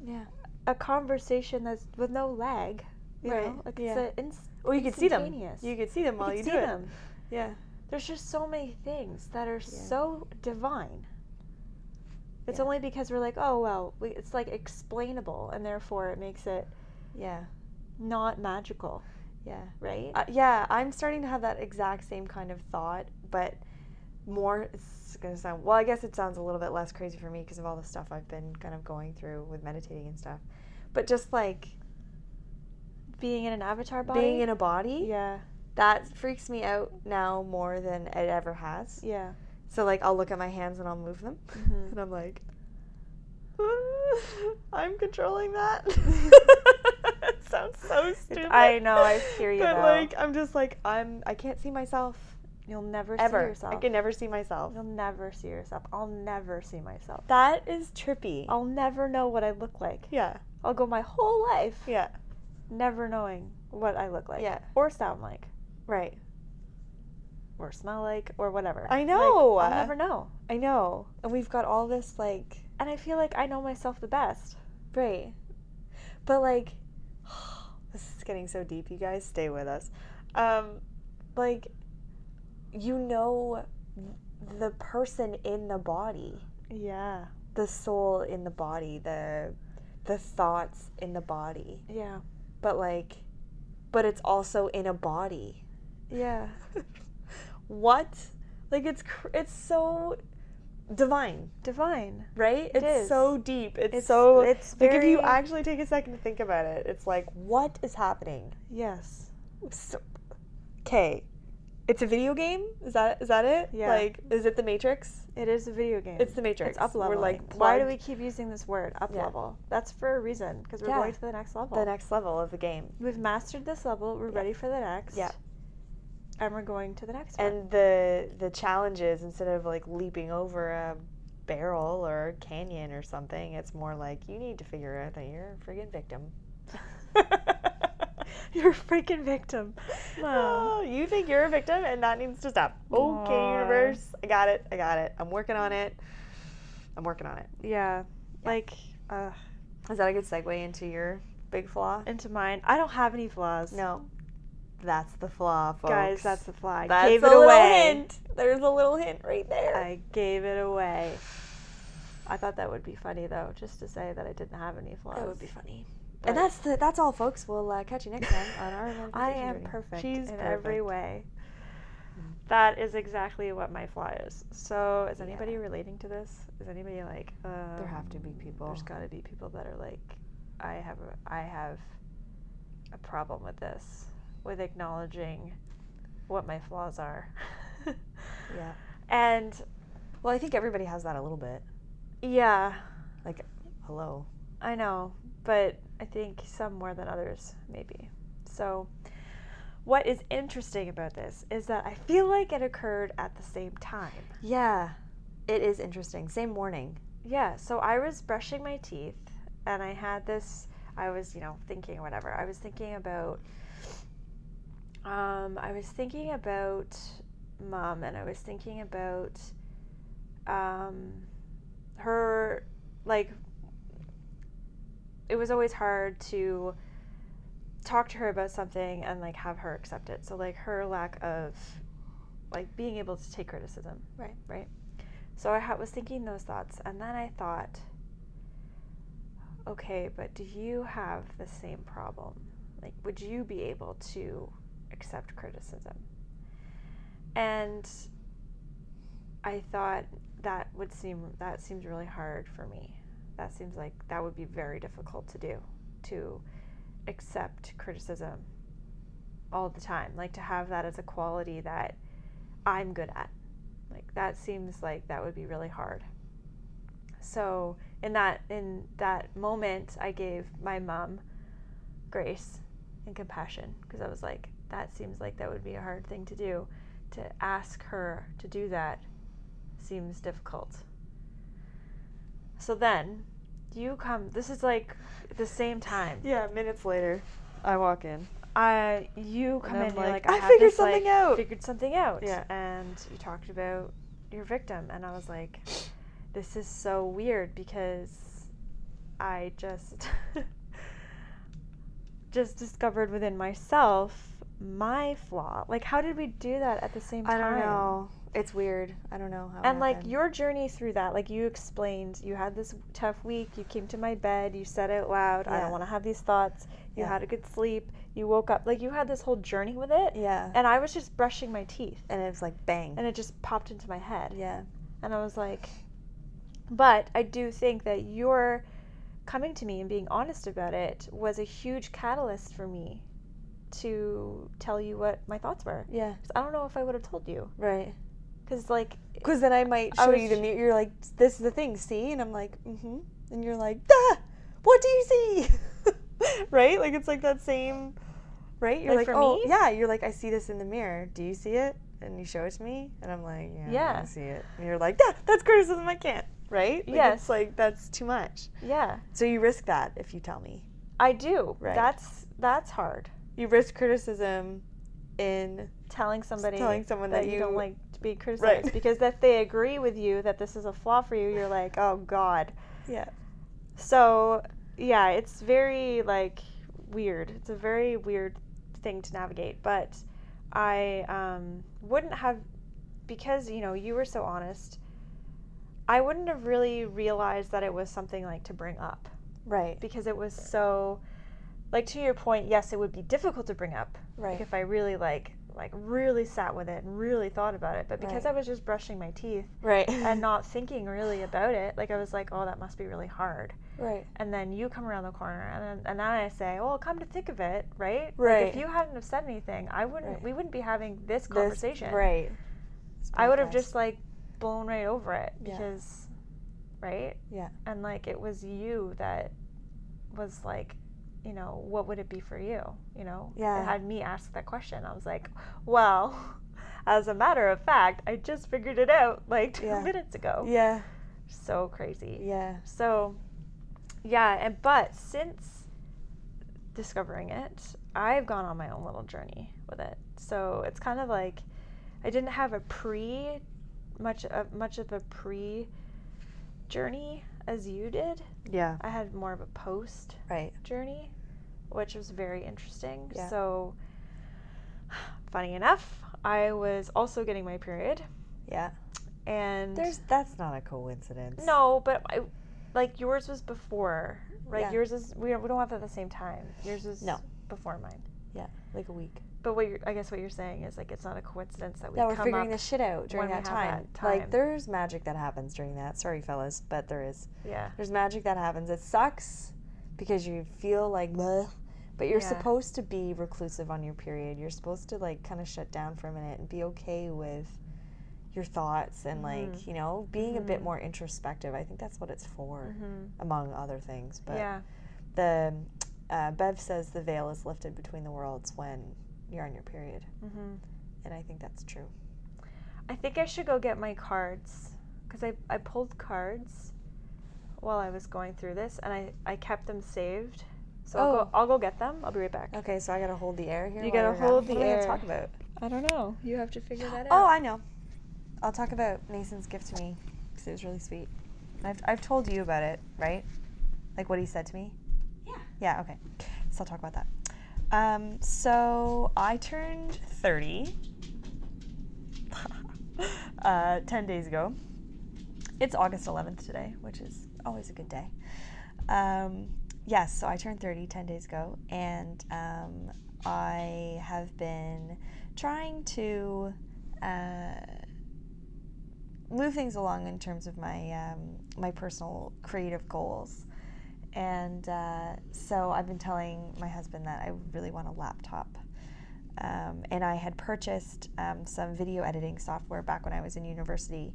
yeah. a conversation that's with no lag. You Right, know, like yeah. it's a ins- Well, you could see them. You could see them while you you, do see it. them. Yeah. There's just so many things that are Yeah. so divine. It's Yeah. only because we're like, oh well, we, it's like explainable, and therefore it makes it Yeah. not magical, Yeah. right? Uh, yeah, I'm starting to have that exact same kind of thought, but more. It's gonna sound well. I guess it sounds a little bit less crazy for me because of all the stuff I've been kind of going through with meditating and stuff. But just like Being in an avatar body. being in a body, yeah, that freaks me out now more than it ever has. yeah. So like, I'll look at my hands and I'll move them, Mhm. and I'm like, I'm controlling that. sounds so stupid. I know. I hear you. but though. like, I'm just like, I'm. I can't see myself. you'll never ever. see yourself. I can never see myself. You'll never see yourself. I'll never see myself. That is trippy. I'll never know what I look like. yeah, I'll go my whole life yeah, never knowing what I look like. Yeah. Or sound like. right. Or smell like. Or whatever. I Like, know. I'll uh, never know. I know. And we've got all this like, And I feel like I know myself the best. right, but like, getting so deep. You guys, stay with us. Um, like, you know, the person in the body, Yeah. the soul in the body, the the thoughts in the body, Yeah. but like, but it's also in a body. Yeah. what? Like it's cr- it's so divine, Divine. right? It it's is. so deep. It's, It's- so it's like if you actually take a second to think about it, it's like what is happening? Yes. So, okay, it's a video game. Is that is that it? Yeah. Like, is it the Matrix? It is a video game. It's the Matrix. It's up We're leveling. like Why do we keep using this word, up Yeah. level? That's for a reason, because we're Yeah. going to the next level. the next level of the game? We've mastered this level. We're Yeah. ready for the next. Yeah. And we're going to the next one. And the the challenge is instead of like leaping over a barrel or a canyon or something, it's more like you need to figure out that you're a friggin' victim. You're a freaking victim. Oh, you think you're a victim and that needs to stop. Okay, Aw. universe. I got it. I got it. I'm working on it. I'm working on it. Yeah. Like, uh, Is that a good segue into your big flaw? into mine. I don't have any flaws. No. That's the flaw, folks. Guys, that's the flaw. I That's gave a it little away. hint. There's a little hint right there. I gave it away. I thought that would be funny though, just to say that I didn't have any flaws. that would be funny. But- and that's the that's all, folks. We'll uh, catch you next time on our. I am journey. perfect She's in perfect. every way. That is exactly what my flaw is. So, is anybody Yeah. relating to this? Is anybody like? Uh, There have to be people. There's got to be people that are like, I have a, I have a problem with this, with acknowledging what my flaws are. Yeah. and Well, I think everybody has that a little bit. yeah, Like, hello. I know, but I think some more than others, maybe. So, what is interesting about this is that I feel like it occurred at the same time. Yeah. It is interesting. Same morning. Yeah, so I was brushing my teeth and I had this, I was, you know, thinking whatever. I was thinking about, um, I was thinking about mom and I was thinking about, um, her, like, it was always hard to talk to her about something and like have her accept it. So like her lack of like being able to take criticism, Right. right? So I ha- was thinking those thoughts, and then I thought, okay, but do you have the same problem? Like, would you be able to accept criticism? And I thought that would seem that seems really hard for me. That seems like that would be very difficult to do, to accept criticism all the time. Like to have that as a quality that I'm good at. Like that seems like that would be really hard. So in that in that moment, I gave my mom grace and compassion because I was like, that seems like that would be a hard thing to do. To ask her to do that seems difficult. So then, you come. This is like the same time. Yeah. Minutes later, I walk in. I you come in. You're like, like, I, "I figured this, like, something out." Figured something out. Yeah. And you talked about your victim, and I was like, this is so weird because I just just discovered within myself my flaw. Like, how did we do that at the same time? I don't know. It's weird. I don't know how. And like happened. your journey through that, like you explained, you had this tough week. You came to my bed. You said out loud, "I don't want to have these thoughts." You Yeah. had a good sleep. You woke up, like you had this whole journey with it. Yeah. And I was just brushing my teeth, and it was like bang. and it just popped into my head. yeah. And I was like, but I do think that your coming to me and being honest about it was a huge catalyst for me to tell you what my thoughts were. Yeah. I don't know if I would have told you. Right. Because, like, Because then I might I show was- you the mirror. You're like, this is the thing, see? And I'm like, mm-hmm. And you're like, ah, what do you see? right? Like it's like that same, right? You're Like like, for oh, me? yeah. You're like, I see this in the mirror. Do you see it? And you show it to me, and I'm like, yeah, Yeah. I see it. And you're like, yeah, that's criticism. I can't. Right? Like, Yes. It's like that's too much. yeah, So you risk that if you tell me. I do. Right. That's that's hard. You risk criticism in Telling somebody telling someone that, that you don't like to be criticized. Right. Because if they agree with you that this is a flaw for you, you're like, oh, God. yeah. So yeah, it's very like weird. It's a very weird thing to navigate. But I um, wouldn't have because you know you were so honest. I wouldn't have really realized that it was something like to bring up Right. because it was so like to your point. Yes, it would be difficult to bring up. Right. Like if I really like like really sat with it and really thought about it. But because Right. I was just brushing my teeth Right. and not thinking really about it, like I was like, oh, that must be really hard right. and then you come around the corner and then and then I say, "Well, come to think of it, right? Like Right. if you hadn't have said anything, I wouldn't Right. we wouldn't be having this This- conversation. right. I would have just like blown right over it Yeah. because right? Yeah. And like it was you that was like you know, what would it be for you? You know, Yeah. It had me ask that question. I was like, well, as a matter of fact, I just figured it out like two Yeah. minutes ago. Yeah. So crazy. Yeah. So, yeah, and but since discovering it, I've gone on my own little journey with it. So it's kind of like I didn't have a pre much of much of a pre journey as you did. Yeah. I had more of a post Right. journey, which was very interesting. Yeah. So funny enough, I was also getting my period Yeah. and There's that's not a coincidence. No, but I, like yours was before, right? Yeah. Yours is we don't, we don't have it at the same time. Yours was No. before mine. Yeah. Like a week. But what you're, I guess what you're saying is like it's not a coincidence that we Yeah, we're figuring this shit out during when we that time. Like there's magic that happens during that. Sorry, fellas, but there is. Yeah, There's magic that happens. It sucks because you feel like, Bleh, but you're Yeah. supposed to be reclusive on your period. You're supposed to like kind of shut down for a minute and be okay with your thoughts and like Mhm. you know being a bit Mhm. more introspective. I think that's what it's for, hmm among other things. But yeah, the uh, Bev says the veil is lifted between the worlds when you're on your period, hmm and I think that's true. I think I should go get my cards because I I pulled cards while I was going through this, and I I kept them saved. So I'll Oh. go I'll go get them. I'll be right back. Okay, so I gotta hold the air here. You gotta hold gone. the what are we air. gonna talk about? I don't know. You have to figure that out. Oh, I know. I'll talk about Nathan's gift to me because it was really sweet. I've, I've told you about it, right? Like what he said to me? Yeah. Yeah, okay. So I'll talk about that. Um, so I turned 30 uh, 10 days ago. It's August 11th today, which is always a good day. Um, yes, so I turned 30 10 days ago, and um, I have been trying to uh, move things along in terms of my um, my personal creative goals. And uh, so I've been telling my husband that I really want a laptop. Um, and I had purchased um, some video editing software back when I was in university,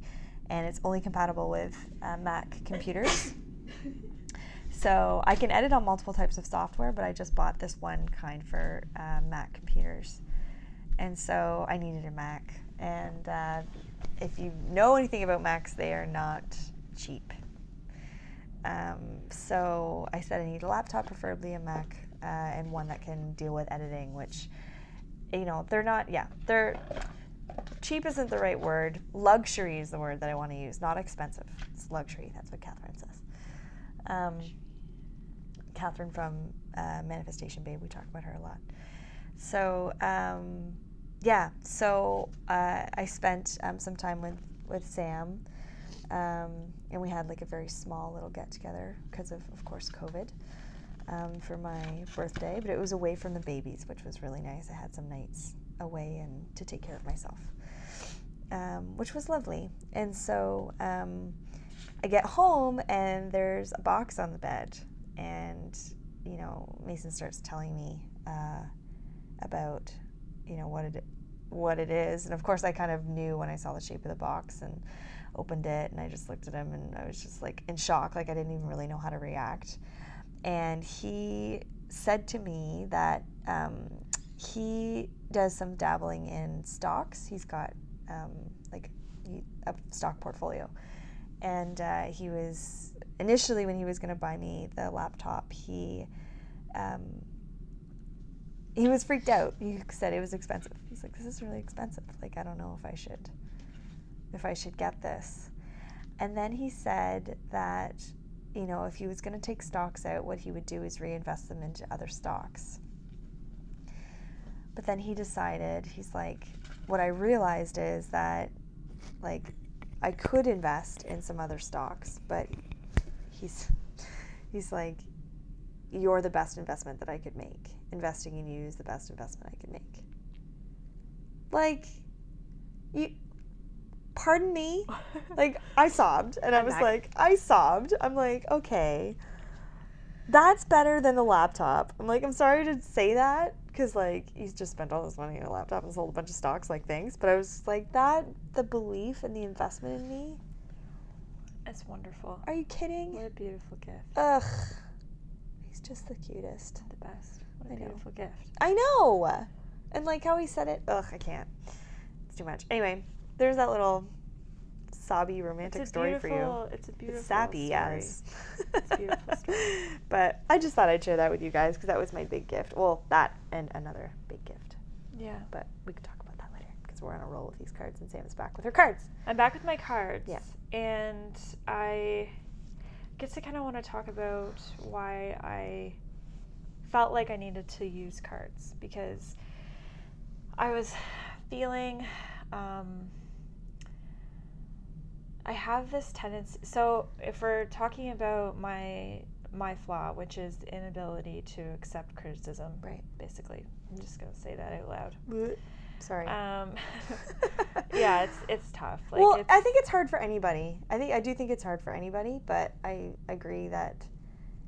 and it's only compatible with uh, Mac computers. so I can edit on multiple types of software, but I just bought this one kind for uh, Mac computers. And so I needed a Mac. And uh, if you know anything about Macs, they are not cheap. Um, so I said I need a laptop, preferably a Mac, uh, and one that can deal with editing, which, you know, they're not, yeah, they're cheap isn't the right word. Luxury is the word that I want to use, not expensive. It's luxury. That's what Catherine says. Um, Catherine from uh, Manifestation Babe, we talk about her a lot. So, um, yeah, so uh, I spent um, some time with, with Sam, um, and we had like a very small little get together because of, of course, COVID um, for my birthday. But it was away from the babies, which was really nice. I had some nights away and to take care of myself, um, which was lovely. And so I get home and there's a box on the bed, and you know Mason starts telling me uh, about you know what it what it is. And of course i kind of knew when i saw the shape of the box and opened it and i just looked at him and i was just like in shock. Like i didn't even really know how to react. And he said to me that um, he does some dabbling in stocks. He's got um, like a stock portfolio. And uh, he was initially when he was going to buy me the laptop he um, he was freaked out. He said it was expensive. He's like, "This is really expensive. Like, I don't know if I should, if I should get this." And then he said that, you know, if he was going to take stocks out, what he would do is reinvest them into other stocks. But then he decided, he's like, what I realized is that, like, I could invest in some other stocks, but he's, he's like, you're the best investment that I could make. Investing in you is the best investment I could make. Like, you, pardon me? like, I sobbed and I was like, I sobbed. I'm like, okay, that's better than the laptop. I'm like, I'm sorry to say that because, like, he's just spent all this money on a laptop and sold a bunch of stocks, like, things. But I was like, that, the belief and the investment in me. It's wonderful. Are you kidding? What a beautiful gift. Ugh He's just the cutest. The best. What a I beautiful know. gift. I know. And like how he said it, ugh, I can't. It's too much. Anyway, there's that little sobby romantic story for you. It's a beautiful it's sappy, story. yes. it's a beautiful story. but I just thought I'd share that with you guys because that was my big gift. Well, that and another big gift. Yeah. But we could talk about that later because we're on a roll with these cards and Sam's back with her cards. I'm back with my cards. Yeah. And I guess I kind of want to talk about why I felt like I needed to use cards because I was feeling um, I have this tendency. So if we're talking about my my flaw, which is the inability to accept criticism, right? Basically, I'm just gonna say that out loud. Sorry. Um, yeah, it's it's tough. Like well, it's, I think it's hard for anybody. I think I do think it's hard for anybody, but I agree that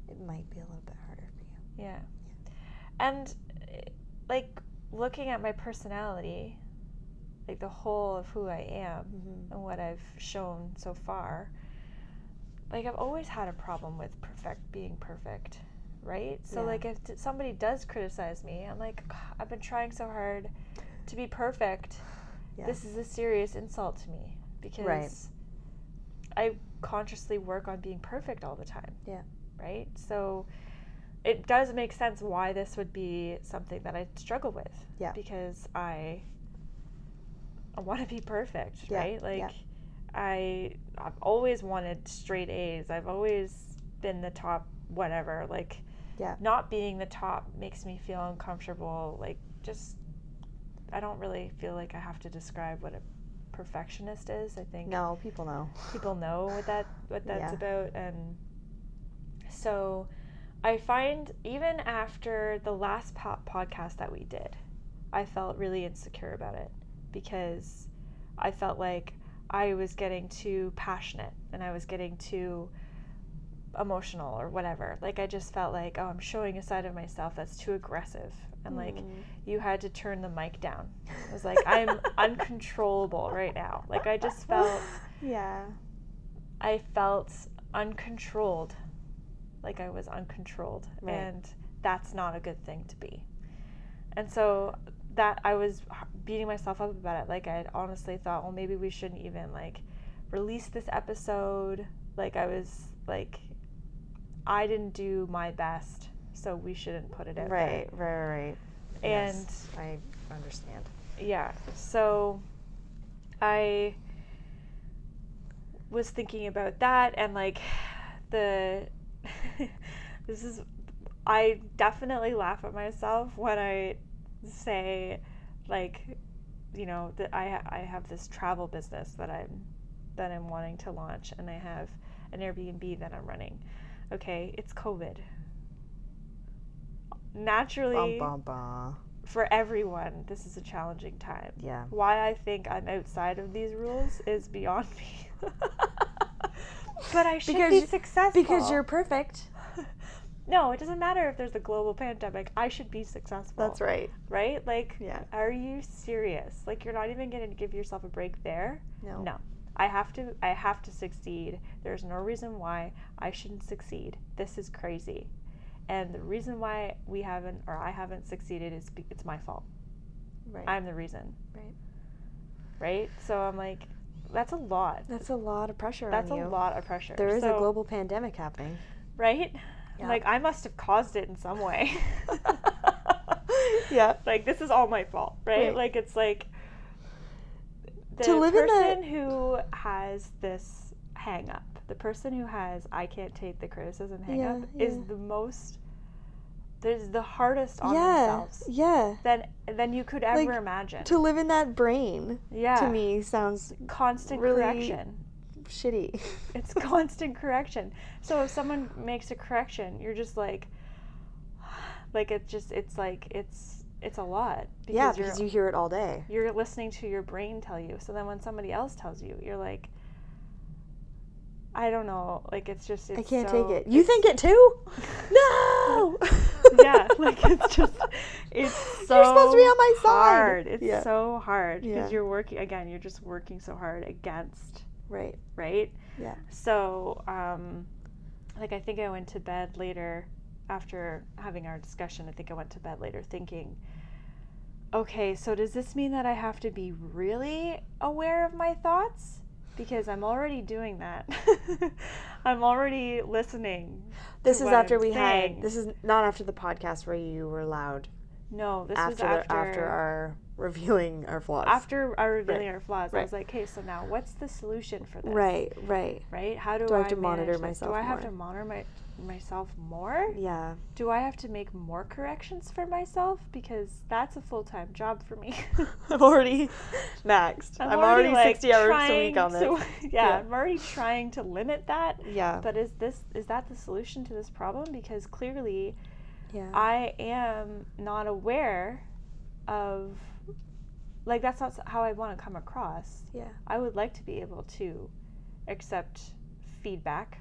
it might be a little bit harder for you. Yeah. And like looking at my personality, like the whole of who I am mm-hmm. and what I've shown so far, like I've always had a problem with perfect being perfect, right? So yeah. like if somebody does criticize me, I'm like I've been trying so hard to be perfect, yeah. this is a serious insult to me because right. I consciously work on being perfect all the time. Yeah. Right? So it does make sense why this would be something that I struggle with. Yeah. Because I I want to be perfect, yeah. right? Like yeah. I I've always wanted straight A's. I've always been the top whatever. Like yeah. not being the top makes me feel uncomfortable. Like just I don't really feel like I have to describe what a perfectionist is. I think No, people know. people know what that what that's Yeah. about and so I find even after the last po- podcast that we did, I felt really insecure about it because I felt like I was getting too passionate and I was getting too emotional or whatever. Like I just felt like, oh, I'm showing a side of myself that's too aggressive and like Mm. you had to turn the mic down. It was like I'm uncontrollable right now. Like I just felt Yeah. I felt uncontrolled. Like I was uncontrolled. Right. And that's not a good thing to be. And so that I was beating myself up about it. Like I had honestly thought, well, maybe we shouldn't even like release this episode. Like I was like, I didn't do my best, so we shouldn't put it out there. Right, right, right, right. And Yes, I understand. yeah so i was thinking about that and like the this is i definitely laugh at myself when i say like you know that i ha- i have this travel business that i'm that i'm wanting to launch and i have an airbnb that i'm running okay it's covid naturally for everyone, this is a challenging time. Yeah. Why I think I'm outside of these rules is beyond me. but I should Because be successful. Because you're perfect. no, it doesn't matter if there's a global pandemic. I should be successful. That's right. Right? Like, Yeah. are you serious? Like, you're not even going to give yourself a break there. No. No. I have to. I have to succeed. There's no reason why I shouldn't succeed. This is crazy, and the reason why we haven't or I haven't succeeded is be, it's my fault. Right. I'm the reason. Right. right? So I'm like, that's a lot. That's a lot of pressure That's a lot of pressure. There is a global pandemic happening. right? Yeah. Like I must have caused it in some way. yeah. like this is all my fault, right? Right. Like it's like the To live in the- person who has this hang up, the person who has I can't take the criticism hang Yeah, up is the most is the hardest on yeah. themselves Yeah. than than you could ever Like, imagine. To live in that brain yeah. to me sounds constant really- correction. shitty. It's constant correction. So if someone makes a correction, you're just like, like it just it's like it's it's a lot because yeah, because you hear it all day. you're listening to your brain tell you. So then when somebody else tells you, you're like, I don't know, like it's just it's I can't so- take it. You think it too? No. yeah, like it's just it's so You're supposed to be on my side. hard. It's Yeah. so hard because Yeah. you're working again. You're just working so hard against right. right. Yeah. So, um, like, I think I went to bed later after having our discussion. I think I went to bed later thinking, okay, so does this mean that I have to be really aware of my thoughts? Because I'm already doing that. I'm already listening. This is after I'm we saying. had. This is not after the podcast where you were loud. No, this After was the, after our revealing our flaws. after our revealing our flaws. I was like, okay, so now what's the solution for this? Right. Right. Right? How do, Do I have to monitor myself Do I have more? to monitor my myself more? Yeah. do I have to make more corrections for myself? Because that's a full time job for me. I'm already maxed. I'm, already, like, 60 hours a week on this. to- yeah, Yeah. I'm already trying to limit that. yeah. But is this is that the solution to this problem? Because clearly yeah. I am not aware of like that's not how I want to come across. yeah. I would like to be able to accept feedback,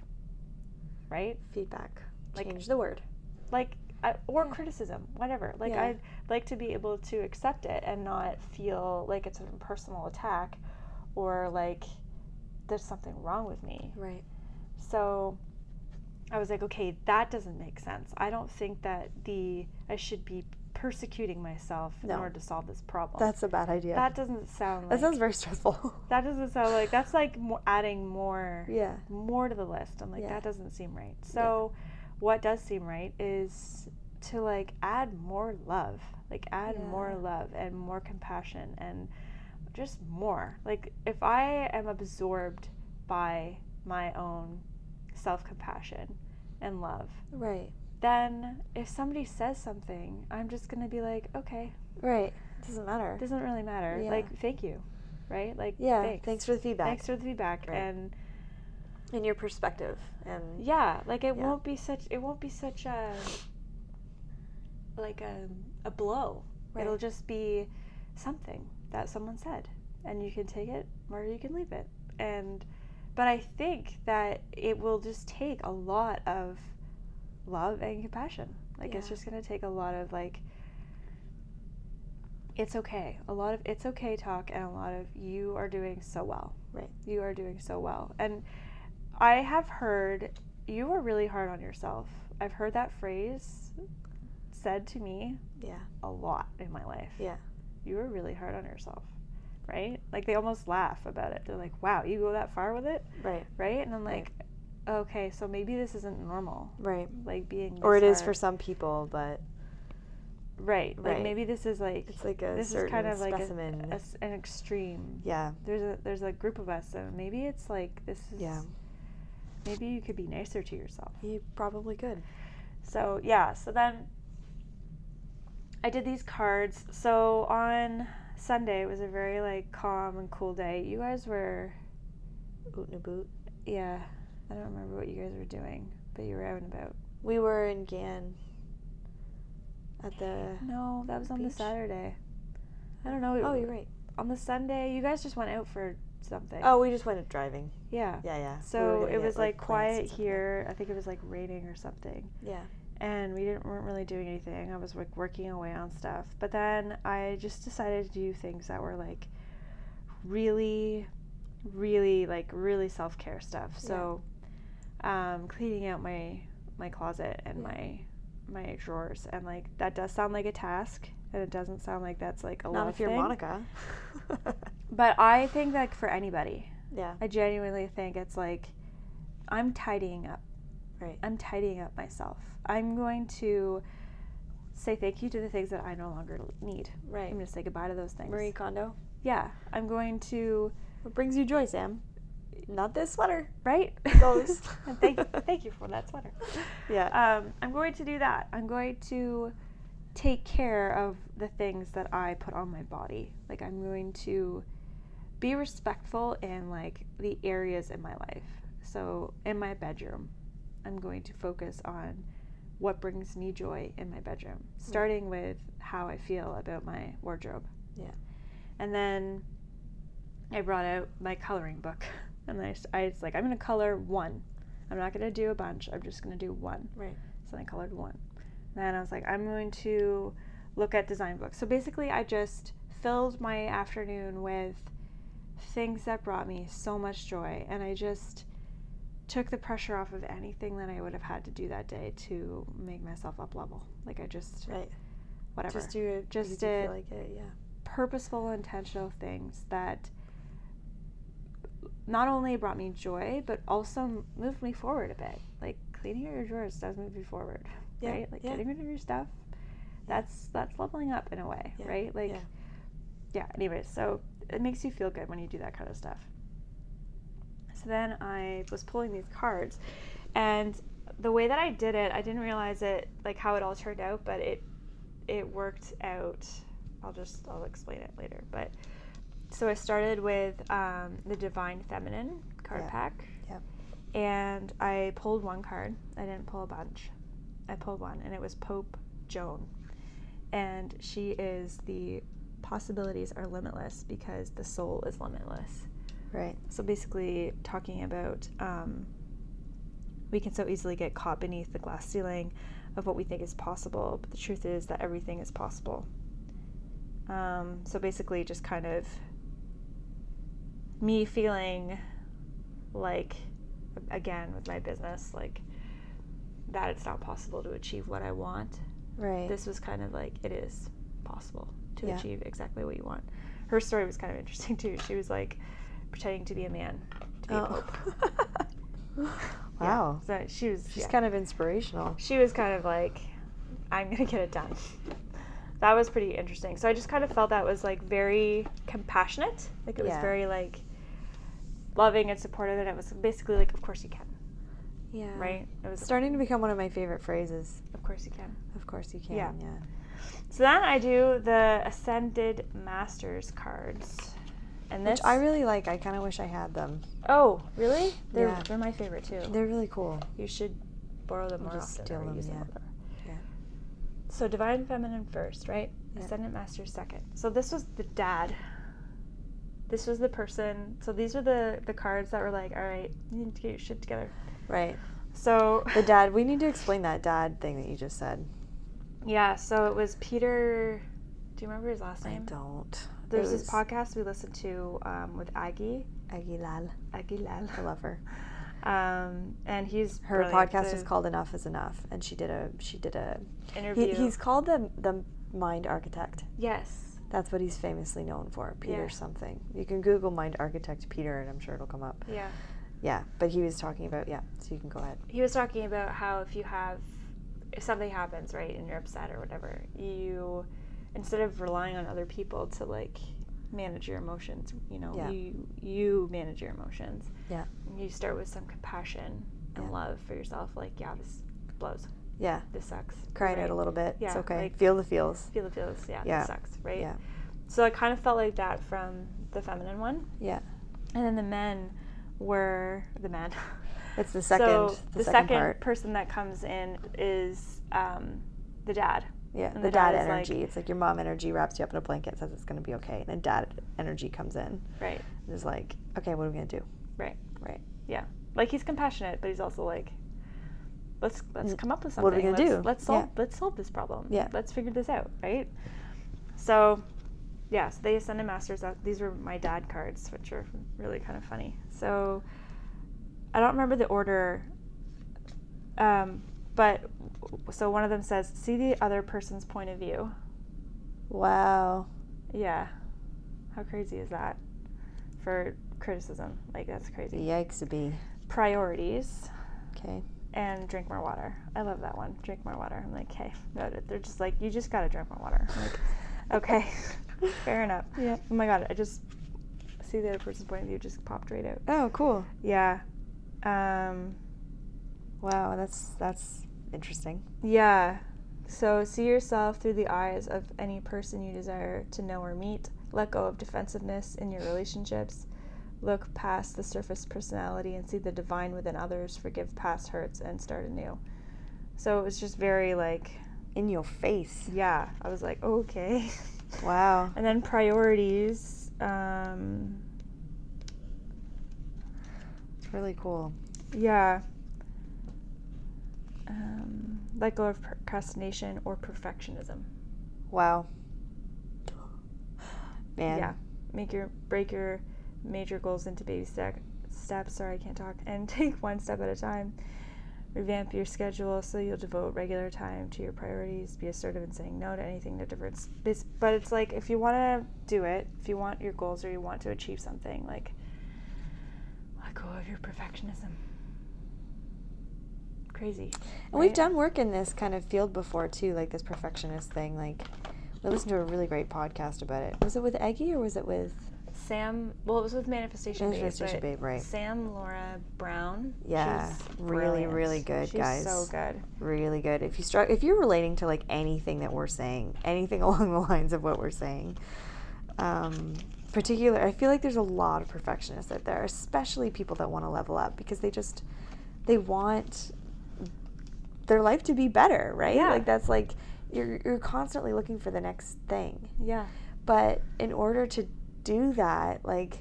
right? Feedback. Like- Change the word. like I, or Yeah. criticism whatever like Yeah. i'd like to be able to accept it and not feel like it's a personal attack or like there's something wrong with me Right. so i was like okay that doesn't make sense i don't think that the i should be persecuting myself in No. order to solve this problem That's a bad idea. that doesn't sound like that sounds very stressful. that doesn't sound like that's like mo- adding more yeah. more to the list. I'm like, Yeah. that doesn't seem right. So, what does seem right is to like add more love, like add more Yeah. love and more compassion and just more. Like, if I am absorbed by my own self compassion and love, Right. Then if somebody says something, I'm just gonna be like, okay, Right. Doesn't matter. doesn't really matter. Yeah. Like, thank you. right? Like Yeah. thanks, Thanks, for the feedback. thanks for the feedback, Right. and and your perspective. And yeah, like it Yeah. won't be such it won't be such a like a a blow. It'll just be something that someone said, and you can take it or you can leave it. And but I think that it will just take a lot of love and compassion. Like it's just gonna take a lot of like it's okay. A lot of it's okay talk and a lot of you are doing so well. Right. You are doing so well. And I have heard you are really hard on yourself. I've heard that phrase said to me yeah. a lot in my life. Yeah. You are really hard on yourself. Right? Like they almost laugh about it. They're like, "Wow, you go that far with it?" Right. Right? And I'm Right. "Okay, so maybe this isn't normal." Right. Like being Or it this is for some people, but right. Like Right. maybe this is like it's like a this is kind of like a, specimen. an extreme. yeah. There's a there's a group of us, so maybe it's like this is Yeah. maybe you could be nicer to yourself. You probably could. So yeah, so then I did these cards. So on Sunday it was a very like calm and cool day. You guys were Oot and a boot. yeah, I don't remember what you guys were doing, but you were out and about. We were in Gan at the. No, that was on the Saturday. I don't know. Oh, you're right. On the Sunday, you guys just went out for something. Oh, we just went driving. yeah. Yeah, yeah. So gonna it was like, and quiet here. I think it was like raining or something. Yeah. and we didn't weren't really doing anything. I was like working away on stuff. But then I just decided to do things that were like really really like really self-care stuff. So um cleaning out my my closet and my my drawers and like that does sound like a task and it doesn't sound like that's like a lot if you're thing. Monica. But I think like for anybody, yeah. I genuinely think it's like I'm tidying up. Right. I'm tidying up myself. I'm going to say thank you to the things that I no longer need. Right. I'm going to say goodbye to those things. Marie Kondo. Yeah, I'm going to What brings you joy, Sam? Not this sweater. right. Those. and thank thank you for that sweater. Yeah. Um, I'm going to do that. I'm going to take care of the things that I put on my body. Like I'm going to be respectful in like the areas in my life. So in my bedroom, I'm going to focus on what brings me joy in my bedroom, starting with how I feel about my wardrobe. Yeah. And then I brought out my coloring book, and I, s- I was like, I'm gonna color one. I'm not gonna do a bunch. I'm just gonna do one. Right. So I colored one. Then I was like, I'm going to look at design books. So basically, I just filled my afternoon with things that brought me so much joy, and I just took the pressure off of anything that I would have had to do that day to make myself up level. Like I just Right. whatever Just do it. Just did- feel like it. Yeah. purposeful, intentional things that not only brought me joy, but also moved me forward a bit. Like cleaning out your drawers does move you forward, Yeah, right? Like yeah. getting rid of your stuff. That's that's leveling up in a way, Yeah, right? Like yeah. yeah. Anyways, so it makes you feel good when you do that kind of stuff. So then I was pulling these cards, and the way that I did it, I didn't realize it like how it all turned out, but it it worked out. I'll just I'll explain it later. But so I started with um, the Divine Feminine card pack. Yep. And I pulled one card. I didn't pull a bunch. I pulled one, and it was Pope Joan, and she is the possibilities are limitless because the soul is limitless. Right. So basically, talking about um, we can so easily get caught beneath the glass ceiling of what we think is possible, but the truth is that everything is possible. Um, so basically, just kind of me feeling like, again, with my business, like that it's not possible to achieve what I want. Right. This was kind of like it is possible to Yeah. achieve exactly what you want. Her story was kind of interesting too. She was like pretending to be a man to be a Oh. pope. Yeah. wow. So she was She's yeah. kind of inspirational. she was kind of like, I'm gonna get it done. That was pretty interesting. So I just kind of felt that was like very compassionate. Like it was very like loving and supportive, and it was basically like, of course you can, Yeah. right? It was starting to become one of my favorite phrases. of course you can. Of course you can. Yeah. Yeah. So then I do the Ascended Masters cards. And Which this I really like. I kind of wish I had them. Oh, really? They're Yeah. they're my favorite too. They're really cool. you should borrow them Or more often steal them, use them yeah. more. Yeah. So divine feminine first, right? Yeah. Ascended master second. So this was the dad. This was the person. So these are the the cards that were like, all right, you need to get your shit together. Right. So The dad. We need to explain that dad thing that you just said. yeah, so it was Peter. Do you remember his last name? I don't. There's It this podcast we listened to um, with Aggie. Aguilal. Aggie Lal. I love her. Um, and he's Her brilliant. podcast The is called Enough Is Enough, and she did a she did a. interview. He, he's called the the mind architect. yes. That's what he's famously known for. Peter Yeah. something. You can Google mind architect Peter, and I'm sure it'll come up. Yeah. Yeah, but he was talking about yeah. So you can go ahead. he was talking about how if you have if something happens right and you're upset or whatever you instead of relying on other people to like manage your emotions you know Yeah. you you manage your emotions Yeah. you start with some compassion and Yeah. love for yourself like yeah this blows Yeah. this sucks Cry it right? out a little bit. Yeah, it's okay. like- Feel the feels. feel the feels yeah, Yeah. this sucks right Yeah. so i kind of felt like that from the feminine one Yeah. and then the men were the men It's the second. so the, second, part. person that comes in is um, the dad. Yeah, the, the dad dad, is like- energy. it's like your mom energy wraps you up in a blanket, says it's going to be okay, and then dad energy comes in Right, and is like, okay, what are we going to do? right, Right. yeah. Like he's compassionate, but he's also like, let's let's come up with something. what are we gonna let's, do? Let's solve let's solve this problem. Yeah. Let's figure this out. Right. So, yeah. So they ascended masters. That these were my dad cards, which are really kind of funny. So, I don't remember the order. Um, but so one of them says, "See the other person's point of view." Wow. Yeah. How crazy is that for criticism? Like, that's crazy. Yikes, a bee. Priorities Okay. And drink more water. I love that one. Drink more water. I'm like, hey, noted. They're just like, you just gotta drink more water. I'm like, okay, fair enough. Yeah. Oh my god, I just see the other person's point of view just popped right out. Oh, cool. Yeah. Um, Wow, that's that's interesting. Yeah. So see yourself through the eyes of any person you desire to know or meet. Let go of defensiveness in your relationships. Look past the surface personality and see the divine within others. Forgive past hurts and start anew. So it was just very like, In your face. yeah. I was like, okay. Wow. and then priorities. Um, It's really cool. yeah. Um, let go of procrastination or perfectionism. Wow. Man. Yeah. Make your break your major goals into baby step, steps. Sorry, I can't talk. And take one step at a time. Revamp your schedule so you'll devote regular time to your priorities. Be assertive in saying no to anything that diverts. This, but it's like if you want to do it, if you want your goals or you want to achieve something, like let go of your perfectionism. Crazy. And we've done work in this kind of field before too, like this perfectionist thing. Like, we listened to a really great podcast about it. Was it with Aggie or was it with? Sam. Well, it was with Manifestation, Manifestation Babe, Babe, right. Sam Laura Brown. Yeah, she's really, really good, she's guys. So good. Really good. If you if you're relating to like anything that we're saying, anything along the lines of what we're saying, um, particular, I feel like there's a lot of perfectionists out there, especially people that want to level up because they just they want their life to be better, right? Yeah. Like that's like you're you're constantly looking for the next thing. Yeah. But in order to do that, like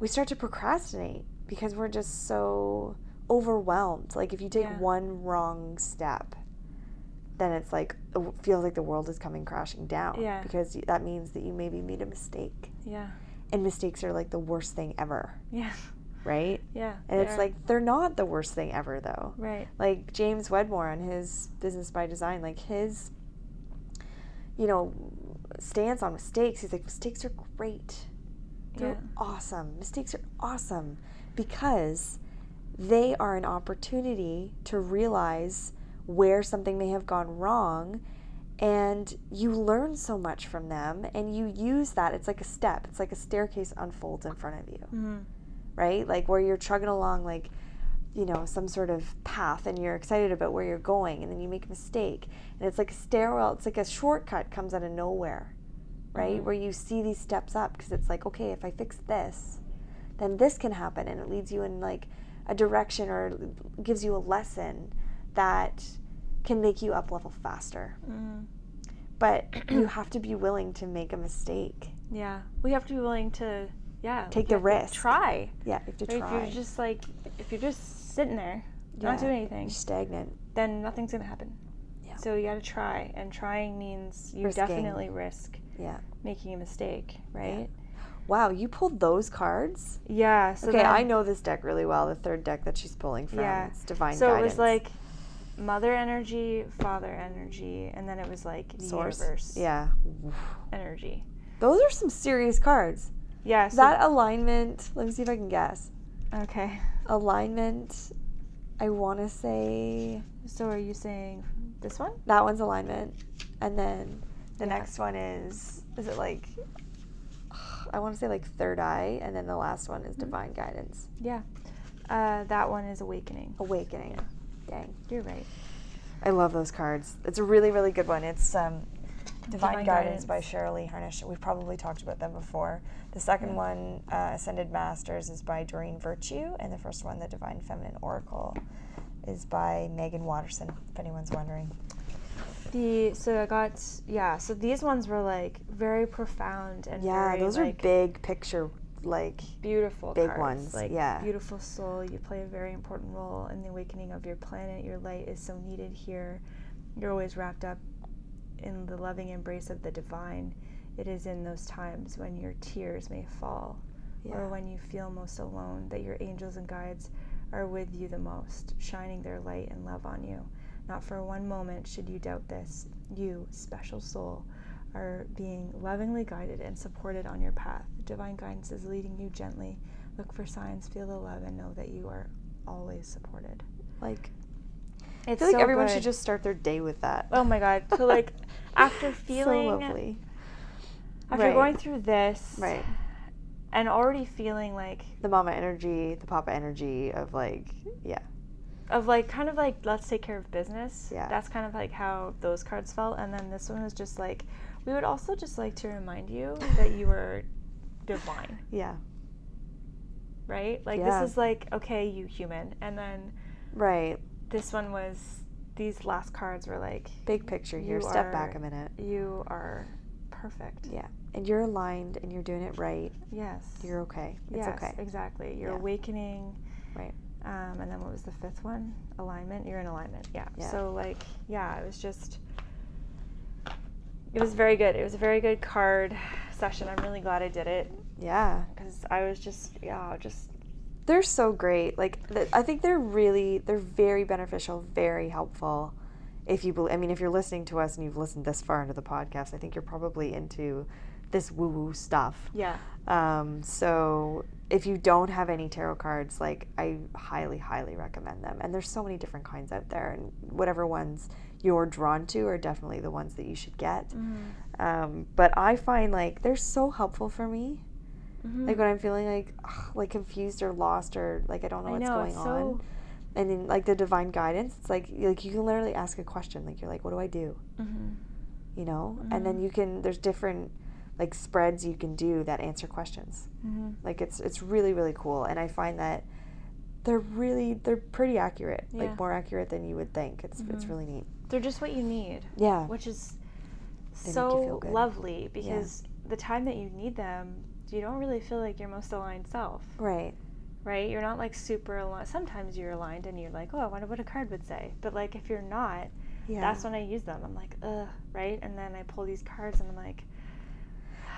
we start to procrastinate because we're just so overwhelmed. Like if you take Yeah. one wrong step, then it's like it feels like the world is coming crashing down. Yeah. Because that means that you maybe made a mistake, Yeah. and mistakes are like the worst thing ever, Yeah. right? Yeah. And it's they're- like they're not the worst thing ever though right. like James Wedmore on his Business by Design, like his, you know, stance on mistakes. He's like, mistakes are great. They're Yeah. awesome. Mistakes are awesome because they are an opportunity to realize where something may have gone wrong and you learn so much from them and you use that it's like a step it's like a staircase unfolds in front of you Mm-hmm. right? Like where you're chugging along like you know some sort of path and you're excited about where you're going and then you make a mistake and it's like a stairwell it's like a shortcut comes out of nowhere right? Mhm. Where you see these steps up because it's like, okay, if I fix this, then this can happen, and it leads you in like a direction or gives you a lesson that can make you up level faster. Mhm. But you have to be willing to make a mistake. Yeah, we have to be willing to, yeah, Take the risk. try. Yeah, you have to Right? try. If you're just like, if you're just sitting there, not doing anything, You're stagnant. then nothing's gonna happen. Yeah. So you got to try, and trying means you Risking. definitely risk Yeah. making a mistake, right? Yeah. Wow, you pulled those cards? Yeah. so okay, then- I know this deck really well. The third deck that she's pulling from. Yeah. It's divine So guidance. it was like mother energy, father energy, and then it was like the source. universe Yeah. energy. Those are some serious cards. Yeah. So that alignment, let me see if I can guess. Okay. Alignment, I want to say So are you saying this one? that one's alignment. And then the Yeah. next one is, is it like, I want to say like third eye. And then the last one Mm-hmm. is divine guidance. Yeah. Uh, that one is awakening. Awakening. Dang. You're right. I love those cards. It's a really, really good one. It's um, Divine, Divine Guidance, Guidance. by Shirley Harnish. We've probably talked about them before. The second Yeah. one, uh, Ascended Masters, is by Doreen Virtue, and the first one, The Divine Feminine Oracle, is by Meggan Watterson. If anyone's wondering. The so I got yeah. So these ones were like very profound and Yeah, very, those like, are big picture, like beautiful big cards. ones, Like yeah. beautiful soul. You play a very important role in the awakening of your planet. Your light is so needed here. You're always wrapped up in the loving embrace of the divine. It is in those times when your tears may fall, yeah. or when you feel most alone, that your angels and guides are with you the most, shining their light and love on you. Not for one moment should you doubt this. You, special soul, are being lovingly guided and supported on your path. Divine guidance is leading you gently. Look for signs, feel the love, and know that you are always supported. like It's I feel like so everyone good. should just start their day with that. Oh my god. So like after feeling so lovely. after Right. going through this Right. and already feeling like The mama energy, the papa energy of like, yeah, of like kind of like let's take care of business. Yeah. That's kind of like how those cards felt. And then this one was just like we would also just like to remind you that you were divine, yeah, right? Like Yeah. this is like, okay, you human. And then right. This one was these last cards were like Big picture here. You Step back a minute. you are perfect. Yeah, and you're aligned and you're doing it right. Yes. You're okay. It's yes, okay. Exactly. You're Yeah. awakening. Right. Um, and then what was the fifth one? Alignment. You're in alignment. Yeah. Yeah. So like, yeah, it was just. It was very good. It was a very good card session. I'm really glad I did it Yeah, because I was just yeah just they're so great. Like th- I think they're really they're very beneficial, very helpful. If you, bel I mean, if you're listening to us and you've listened this far into the podcast, I think you're probably into this woo woo stuff. yeah Um, so if you don't have any tarot cards, like I highly, highly recommend them. And there's so many different kinds out there, and whatever ones you're drawn to are definitely the ones that you should get. Mm-hmm. Um, but I find like they're so helpful for me. Mm-hmm. Like when I'm feeling like ugh, like confused or lost or like I don't know I what's know going it's on. And in like the divine guidance, it's like like you can literally ask a question. Like you're like, what do I do? Mhm. You know, and then Mhm. you can. There's different like spreads you can do that answer questions. Mhm. Like it's it's really really cool, and I find that they're really they're pretty accurate. Yeah. Like more accurate than you would think. It's it's Mhm. really neat. they're just what you need, Yeah. which is They so lovely because the time that you need them, you don't really feel like your most aligned self. Right. right? You're not like super aligned. Sometimes you're aligned and you're like, oh, I wonder what a card would say. But like if you're not, Yeah. that's when I use them. I'm like, ugh, right? And then I pull these cards and I'm like,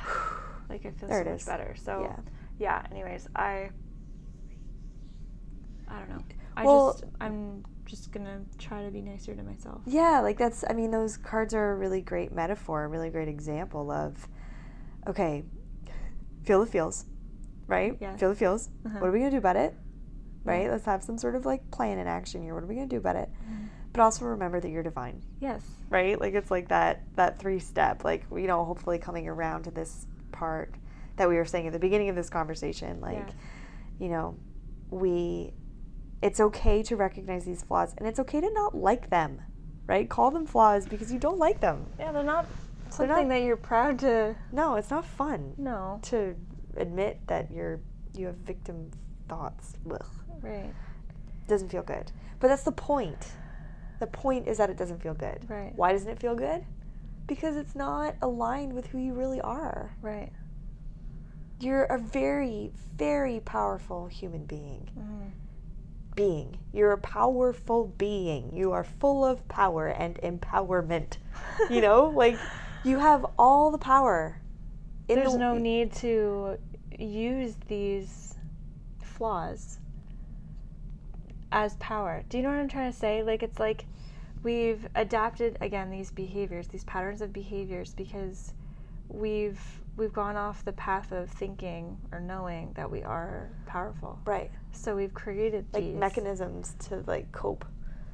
like it feels There so it much is. better. So Yeah. yeah. Anyways, I I don't know. I Well- just I'm just gonna try to be nicer to myself. Yeah, like that's I mean those cards are a really great metaphor, a really great example of okay, feel the feels, right? Yes. Feel the feels. Uh-huh. What are we going to do about it? Yeah. Right? Let's have some sort of like plan in action here. What are we going to do about it? Mhm. But also remember that you're divine, Yes. right? Like it's like that that three step like you know, hopefully coming around to this part that we were saying at the beginning of this conversation like Yes. you know, we it's okay to recognize these flaws and it's okay to not like them, right? Call them flaws because you don't like them. Yeah, they're not something that you're proud to. No, it's not fun No. to admit that you're you have victim thoughts. Ugh. Right. doesn't feel good. But that's the point. The point is that it doesn't feel good. Right. Why doesn't it feel good? Because it's not aligned with who you really are. Right. You're a very, very powerful human being. Mhm. Being. You're a powerful being. You are full of power and empowerment. You know, like you have all the power. There's the- no need to use these flaws as power. Do you know what I'm trying to say? Like it's like we've adapted again these behaviors, these patterns of behaviors because we've we've gone off the path of thinking or knowing that we are powerful. Right. So we've created Like these mechanisms to like cope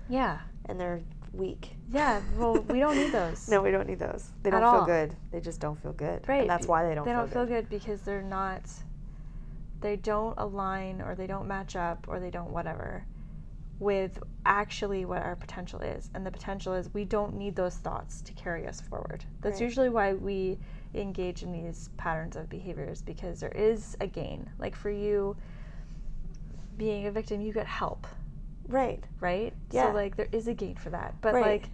Yeah. and they're weak. Yeah. Well, we don't need those. No, we don't need those. They don't feel all. good. They just don't feel good. Right. And that's why they don't they feel don't good. feel good because they're not they don't align or they don't match up or they don't whatever with actually what our potential is. And the potential is we don't need those thoughts to carry us forward. That's Right. usually why we engage in these patterns of behaviors because there is a gain. Like for you being a victim, you get help, Right. right? Yeah. So like there is a gain for that. But Right. like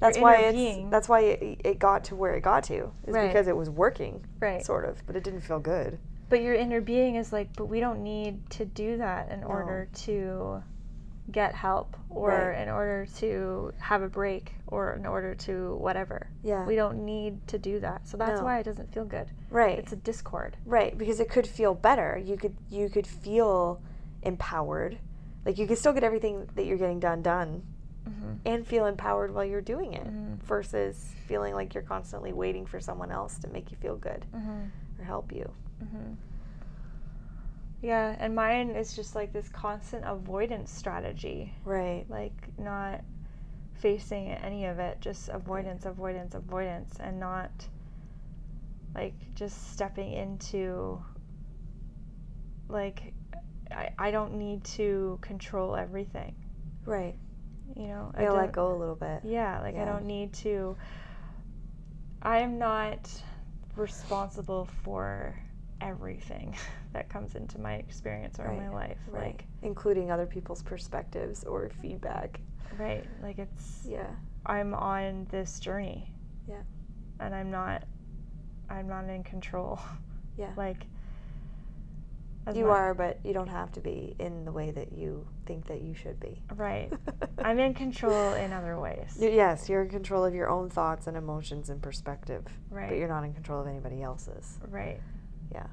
That's why it's being- that's why it, it got to where it got to. Is Right. because it was working. Right. Sort of, but it didn't feel good. But your inner being is like, but we don't need to do that in No. order to get help or Right. in order to have a break or in order to whatever. Yeah. We don't need to do that. So that's No. why it doesn't feel good. right. It's a discord. right, because it could feel better. You could you could feel empowered. Like you can still get everything that you're getting done done Mm-hmm. and feel empowered while you're doing it Mhm. versus feeling like you're constantly waiting for someone else to make you feel good Mm-hmm. or help you. Mm-hmm. Yeah, and mine is just like this constant avoidance strategy. Right. like not facing any of it just avoidance avoidance avoidance and not like just stepping into like I, I don't need to control everything Right. you know I let go a little bit. yeah like i don't need to i am not responsible for everything that comes into my experience or my life Right. like including other people's perspectives or feedback. right like it's Yeah. I'm on this journey. Yeah. And I'm not I'm not in control. Yeah. Like you mu- are, but you don't have to be in the way that you think that you should be. right. I'm in control in other ways. Yes, you're in control of your own thoughts and emotions and perspective, Right. but you're not in control of anybody else's. right. Yeah.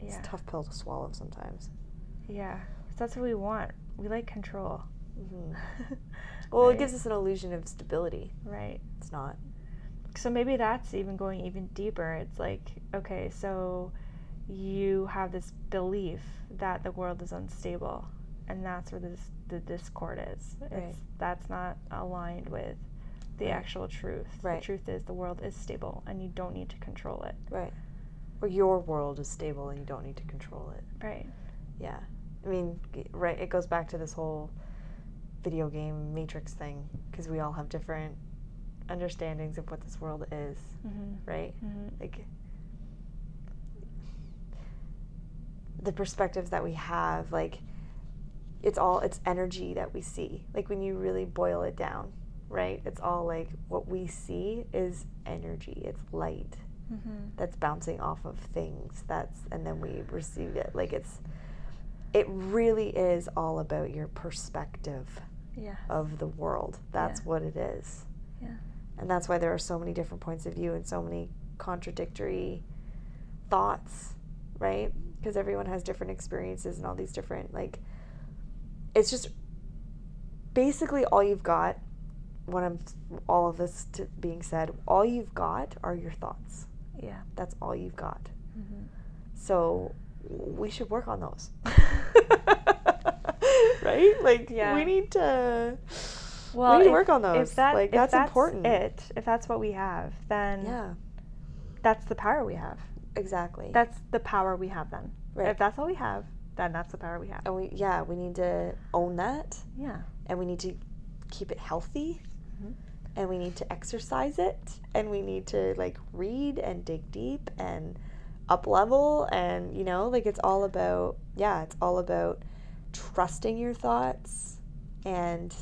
It's Yeah. a tough pill to swallow sometimes. Yeah. that's what we want. We like control. hmm Well, it gives us an illusion of stability. right. It's not. So maybe that's even going even deeper. It's like, okay, so you have this belief that the world is unstable, and that's where this the discord is. It's, Right. That's not aligned with the Right. actual truth. Right. The truth is the world is stable, and you don't need to control it. Right. Or your world is stable and you don't need to control it. Right. Yeah. I mean, right, it goes back to this whole video game matrix thing because we all have different understandings of what this world is, Mm-hmm. right? Mm-hmm. Like the perspectives that we have, like it's all it's energy that we see. Like when you really boil it down, right? It's all like what we see is energy. It's light Mm-hmm. that's bouncing off of things that's and then we receive it like it's it really is all about your perspective Yeah. of the world that's Yeah. what it is Yeah. and that's why there are so many different points of view and so many contradictory thoughts right because everyone has different experiences and all these different like it's just basically all you've got when i'm all of this to being said all you've got are your thoughts Yeah. that's all you've got. Mm-hmm. So we should work on those. right? Like Yeah. we need to Well, we need to work on those. If that, like if that's, that's important. It. If that's what we have, then Yeah. that's the power we have. Exactly. That's the power we have then. Right. If that's all we have, then that's the power we have. and we yeah, we need to own that Yeah. and we need to keep it healthy Mhm. and we need to exercise it and we need to like read and dig deep and up level and you know like it's all about yeah it's all about trusting your thoughts and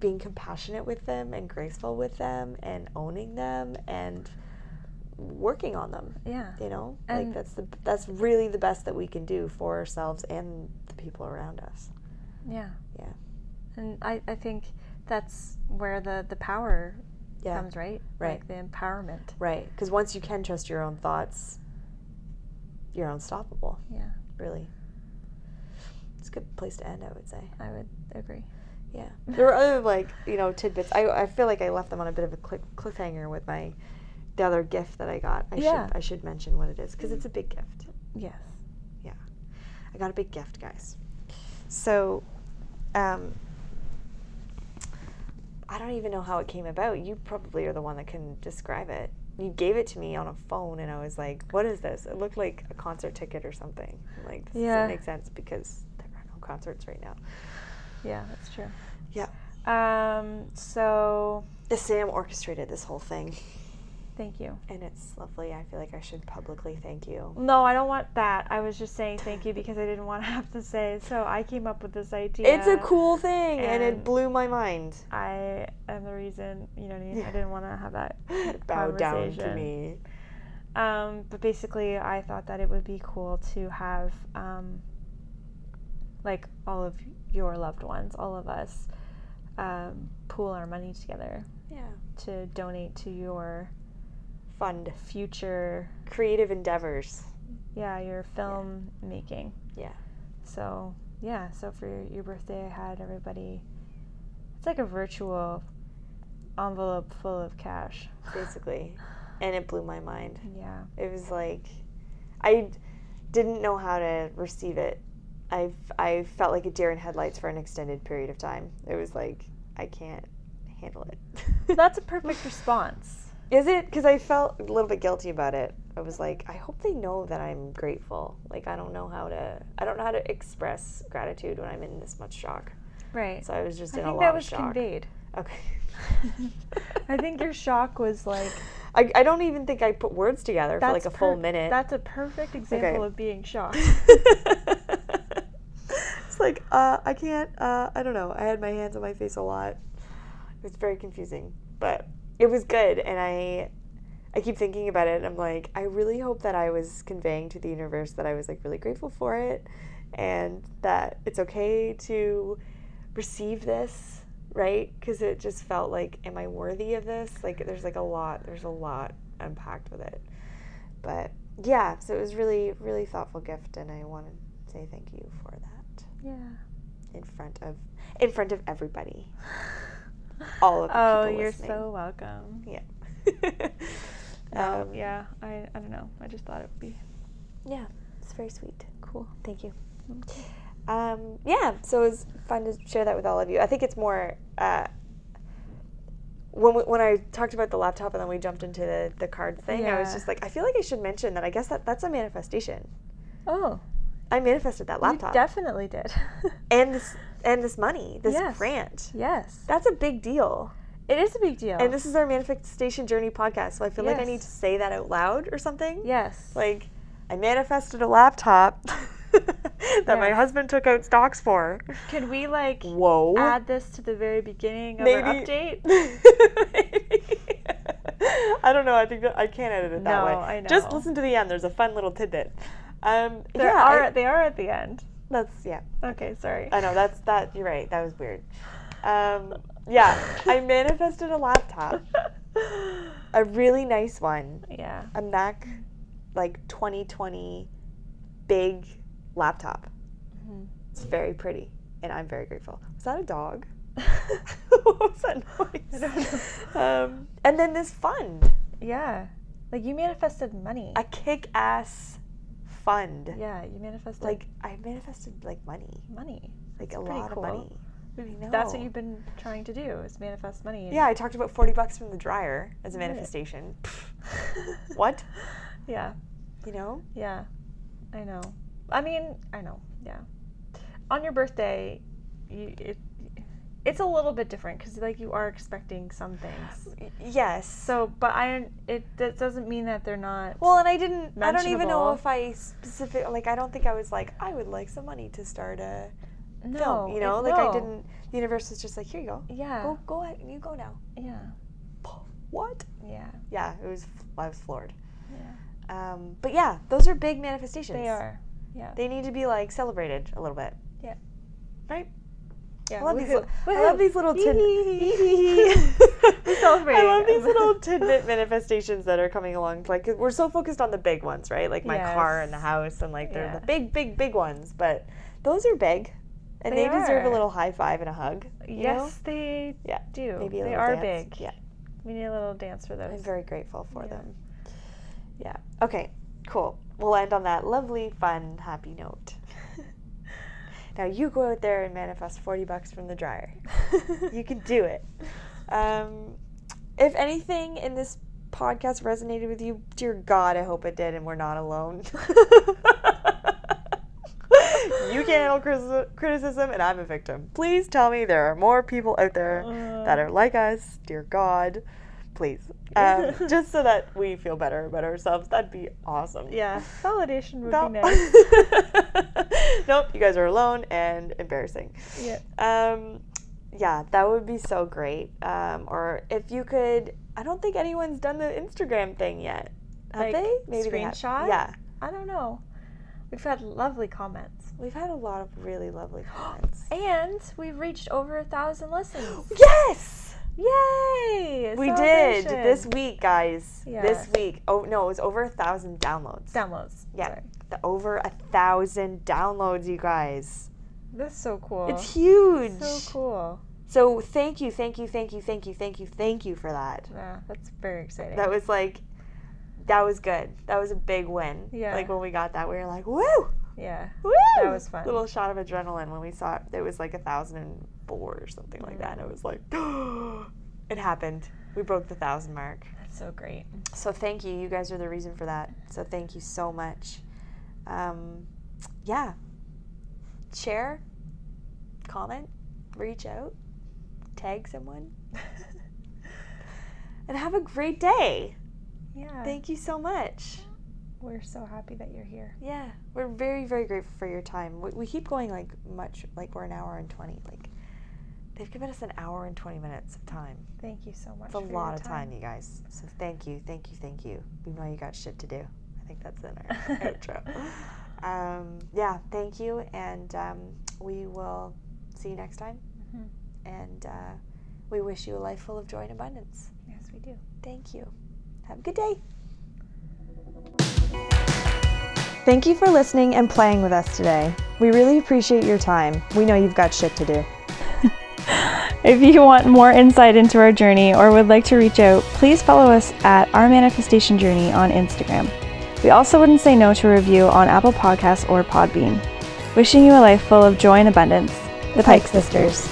being compassionate with them and graceful with them and owning them and working on them Yeah. you know like that's the that's really the best that we can do for ourselves and the people around us Yeah. Yeah. And I, I think that's where the, the power yeah comes, right? Right. Like the empowerment. right because once you can trust your own thoughts you're unstoppable Yeah. really it's a good place to end i would say I would agree. yeah there were other like you know tidbits i, I feel like i left them on a bit of a cliff, cliffhanger with my the other gift that i got i Yeah. should i should mention what it is because it's a big gift Yes. Yeah, I got a big gift, guys. So, um, I don't even know how it came about. You probably are the one that can describe it. You gave it to me on a phone, and I was like, "What is this?" It looked like a concert ticket or something. I'm like, this Yeah. doesn't make sense because there are no concerts right now. Yeah, that's true. Yeah. Um, so the Sam orchestrated this whole thing, thank you. and it's lovely. I feel like I should publicly thank you. No, I don't want that. I was just saying thank you because I didn't want to have to say. So I came up with this idea. It's a cool thing, and, it blew my mind. I am the reason. You know what I mean? I didn't want to have that. Bow down to me. Um, but basically, I thought that it would be cool to have, um, like, all of your loved ones, all of us, um, pool our money together Yeah. to donate to your Fund. future, Creative endeavors. yeah, your film making. Yeah. So, yeah, so for your, your birthday, I had everybody, it's like a virtual envelope full of cash. basically. And it blew my mind. Yeah. It was like, I didn't know how to receive it. I, I felt like a deer in headlights for an extended period of time. It was like, I can't handle it. That's a perfect response. Is it? Because I felt a little bit guilty about it. I was like, I hope they know that I'm grateful. Like, I don't know how to, I don't know how to express gratitude when I'm in this much shock. Right. So I was just I in a lot of shock. I think that was conveyed. Okay. I think your shock was like I, I don't even think I put words together for like a full minute. That's a perfect example Okay. of being shocked. it's like uh, I can't. Uh, I don't know. I had my hands on my face a lot. It was very confusing, but it was good, and I. I keep thinking about it. And I'm like, I really hope that I was conveying to the universe that I was like really grateful for it, and that it's okay to receive this, right? Because it just felt like, am I worthy of this? Like, there's like a lot. There's a lot unpacked with it, but yeah. So it was really, really thoughtful gift, and I want to say thank you for that yeah. in front of in front of everybody. All of the Oh, people you're listening. so welcome. yeah. No, um, yeah. I I don't know. I just thought it would be yeah, it's very sweet. cool. Thank you. Um, yeah, so it was fun to share that with all of you. I think it's more uh, when we, when I talked about the laptop and then we jumped into the, the card thing. I was just like, I feel like I should mention that. I guess that that's a manifestation. Oh, I manifested that laptop you definitely did. and this and this money, this Yes. grant. yes, That's a big deal. it is a big deal. And this is our manifestation journey podcast, so I feel like I need to say that out loud or something. yes, Like, I manifested a laptop that my husband took out stocks for. Can we like Whoa. add this to the very beginning of Maybe. our update? Maybe. I don't know. I think that I can't edit it that No, way. I know. Just listen to the end. There's a fun little tidbit. Um, There yeah, are I- they are at the end. that's yeah. Okay, sorry. I know that's that. You're right. That was weird. Um, yeah, I manifested a laptop, a really nice one, yeah. a Mac, like 2020, big laptop. Mhm. It's very pretty, and I'm very grateful. Was that a dog? what was that noise? Um, and then this fund, Yeah. Like you manifested money. a kick-ass fund. yeah, you manifested Like I manifested like money, money. like That's a lot cool. of money. That's what you've been trying to do is manifest money. Yeah, I talked about 40 bucks from the dryer as a manifestation. what? yeah. You know? Yeah. I know. I mean, I know. Yeah. On your birthday, you it, it's a little bit different because like you are expecting some things. Yes. So, but I it that doesn't mean that they're not. Well, and I didn't. I don't even know if I specific. Like, I don't think I was like, I would like some money to start a no, film. You it- know, like I didn't. The universe was just like, here you go. Yeah. Go, go ahead. You go now. Yeah. What? Yeah. Yeah, it was. I was floored. Yeah. Um, but yeah, those are big manifestations. They are. Yeah. They need to be like celebrated a little bit. Yeah. Right. Yeah. I love these. Little, I love these little tid- We're celebrating. I love these little tidbit manifestations that are coming along. Like we're so focused on the big ones, right? Like my car and the house, and like they're Yeah. the big, big, big ones. But those are big, and they, They deserve a little high five and a hug. Yes, know? they Yeah. do. Maybe a they are dance. big. Yeah. We need a little dance for those. I'm very grateful for Yeah. them. Yeah. Okay. Cool. We'll end on that lovely, fun, happy note. Now you go out there and manifest forty bucks from the dryer. you can do it. Um, if anything in this podcast resonated with you, dear God, I hope it did, and we're not alone. you can't handle criti- criticism, and I'm a victim. Please tell me there are more people out there that are like us, dear God. Please. Um, just so that we feel better about ourselves. That'd be awesome. yeah, validation would Val- be nice. nope, you guys are alone and embarrassing. yeah. Um, yeah, that would be so great. Um, or if you could, I don't think anyone's done the Instagram thing yet. Have Like, they? Maybe they screenshot? Yeah, I don't know. We've had lovely comments. we've had a lot of really lovely comments. And we've reached over a thousand listens. yes, Yay! we did this week, guys. This week. Oh no, it was over a thousand downloads. Downloads. Yeah, Sorry. the, over a thousand downloads, you guys. That's so cool. It's huge. So cool. So thank you, thank you, thank you, thank you, thank you, thank you for that. Yeah, that's very exciting. That was like, that was good. That was a big win. Yeah. Like when we got that, we were like, woo, yeah. woo. That was fun. Little shot of adrenaline when we saw it. It was like a thousand and four or something like that. And it was like, it happened. We broke the thousand mark. That's so great. So thank you. You guys are the reason for that. So thank you so much. Um, yeah. Share, comment, reach out, tag someone, and have a great day. Yeah. Thank you so much. We're so happy that you're here. Yeah, we're very, very grateful for your time. We, we keep going like much, like we're an hour and 20. Like, they've given us an hour and 20 minutes of time. Thank you so much. It's a lot of time, you guys. So thank you, thank you, thank you. We know you got shit to do. I think that's in our outro. Um, yeah, thank you, and um, we will see you next time. Mhm. And uh, we wish you a life full of joy and abundance. Yes, we do. Thank you. Have a good day. Thank you for listening and playing with us today. We really appreciate your time. We know you've got shit to do. If you want more insight into our journey or would like to reach out, please follow us at Our Manifestation Journey on Instagram. We also wouldn't say no to a review on Apple Podcasts or Podbean. Wishing you a life full of joy and abundance. The Pike Sisters.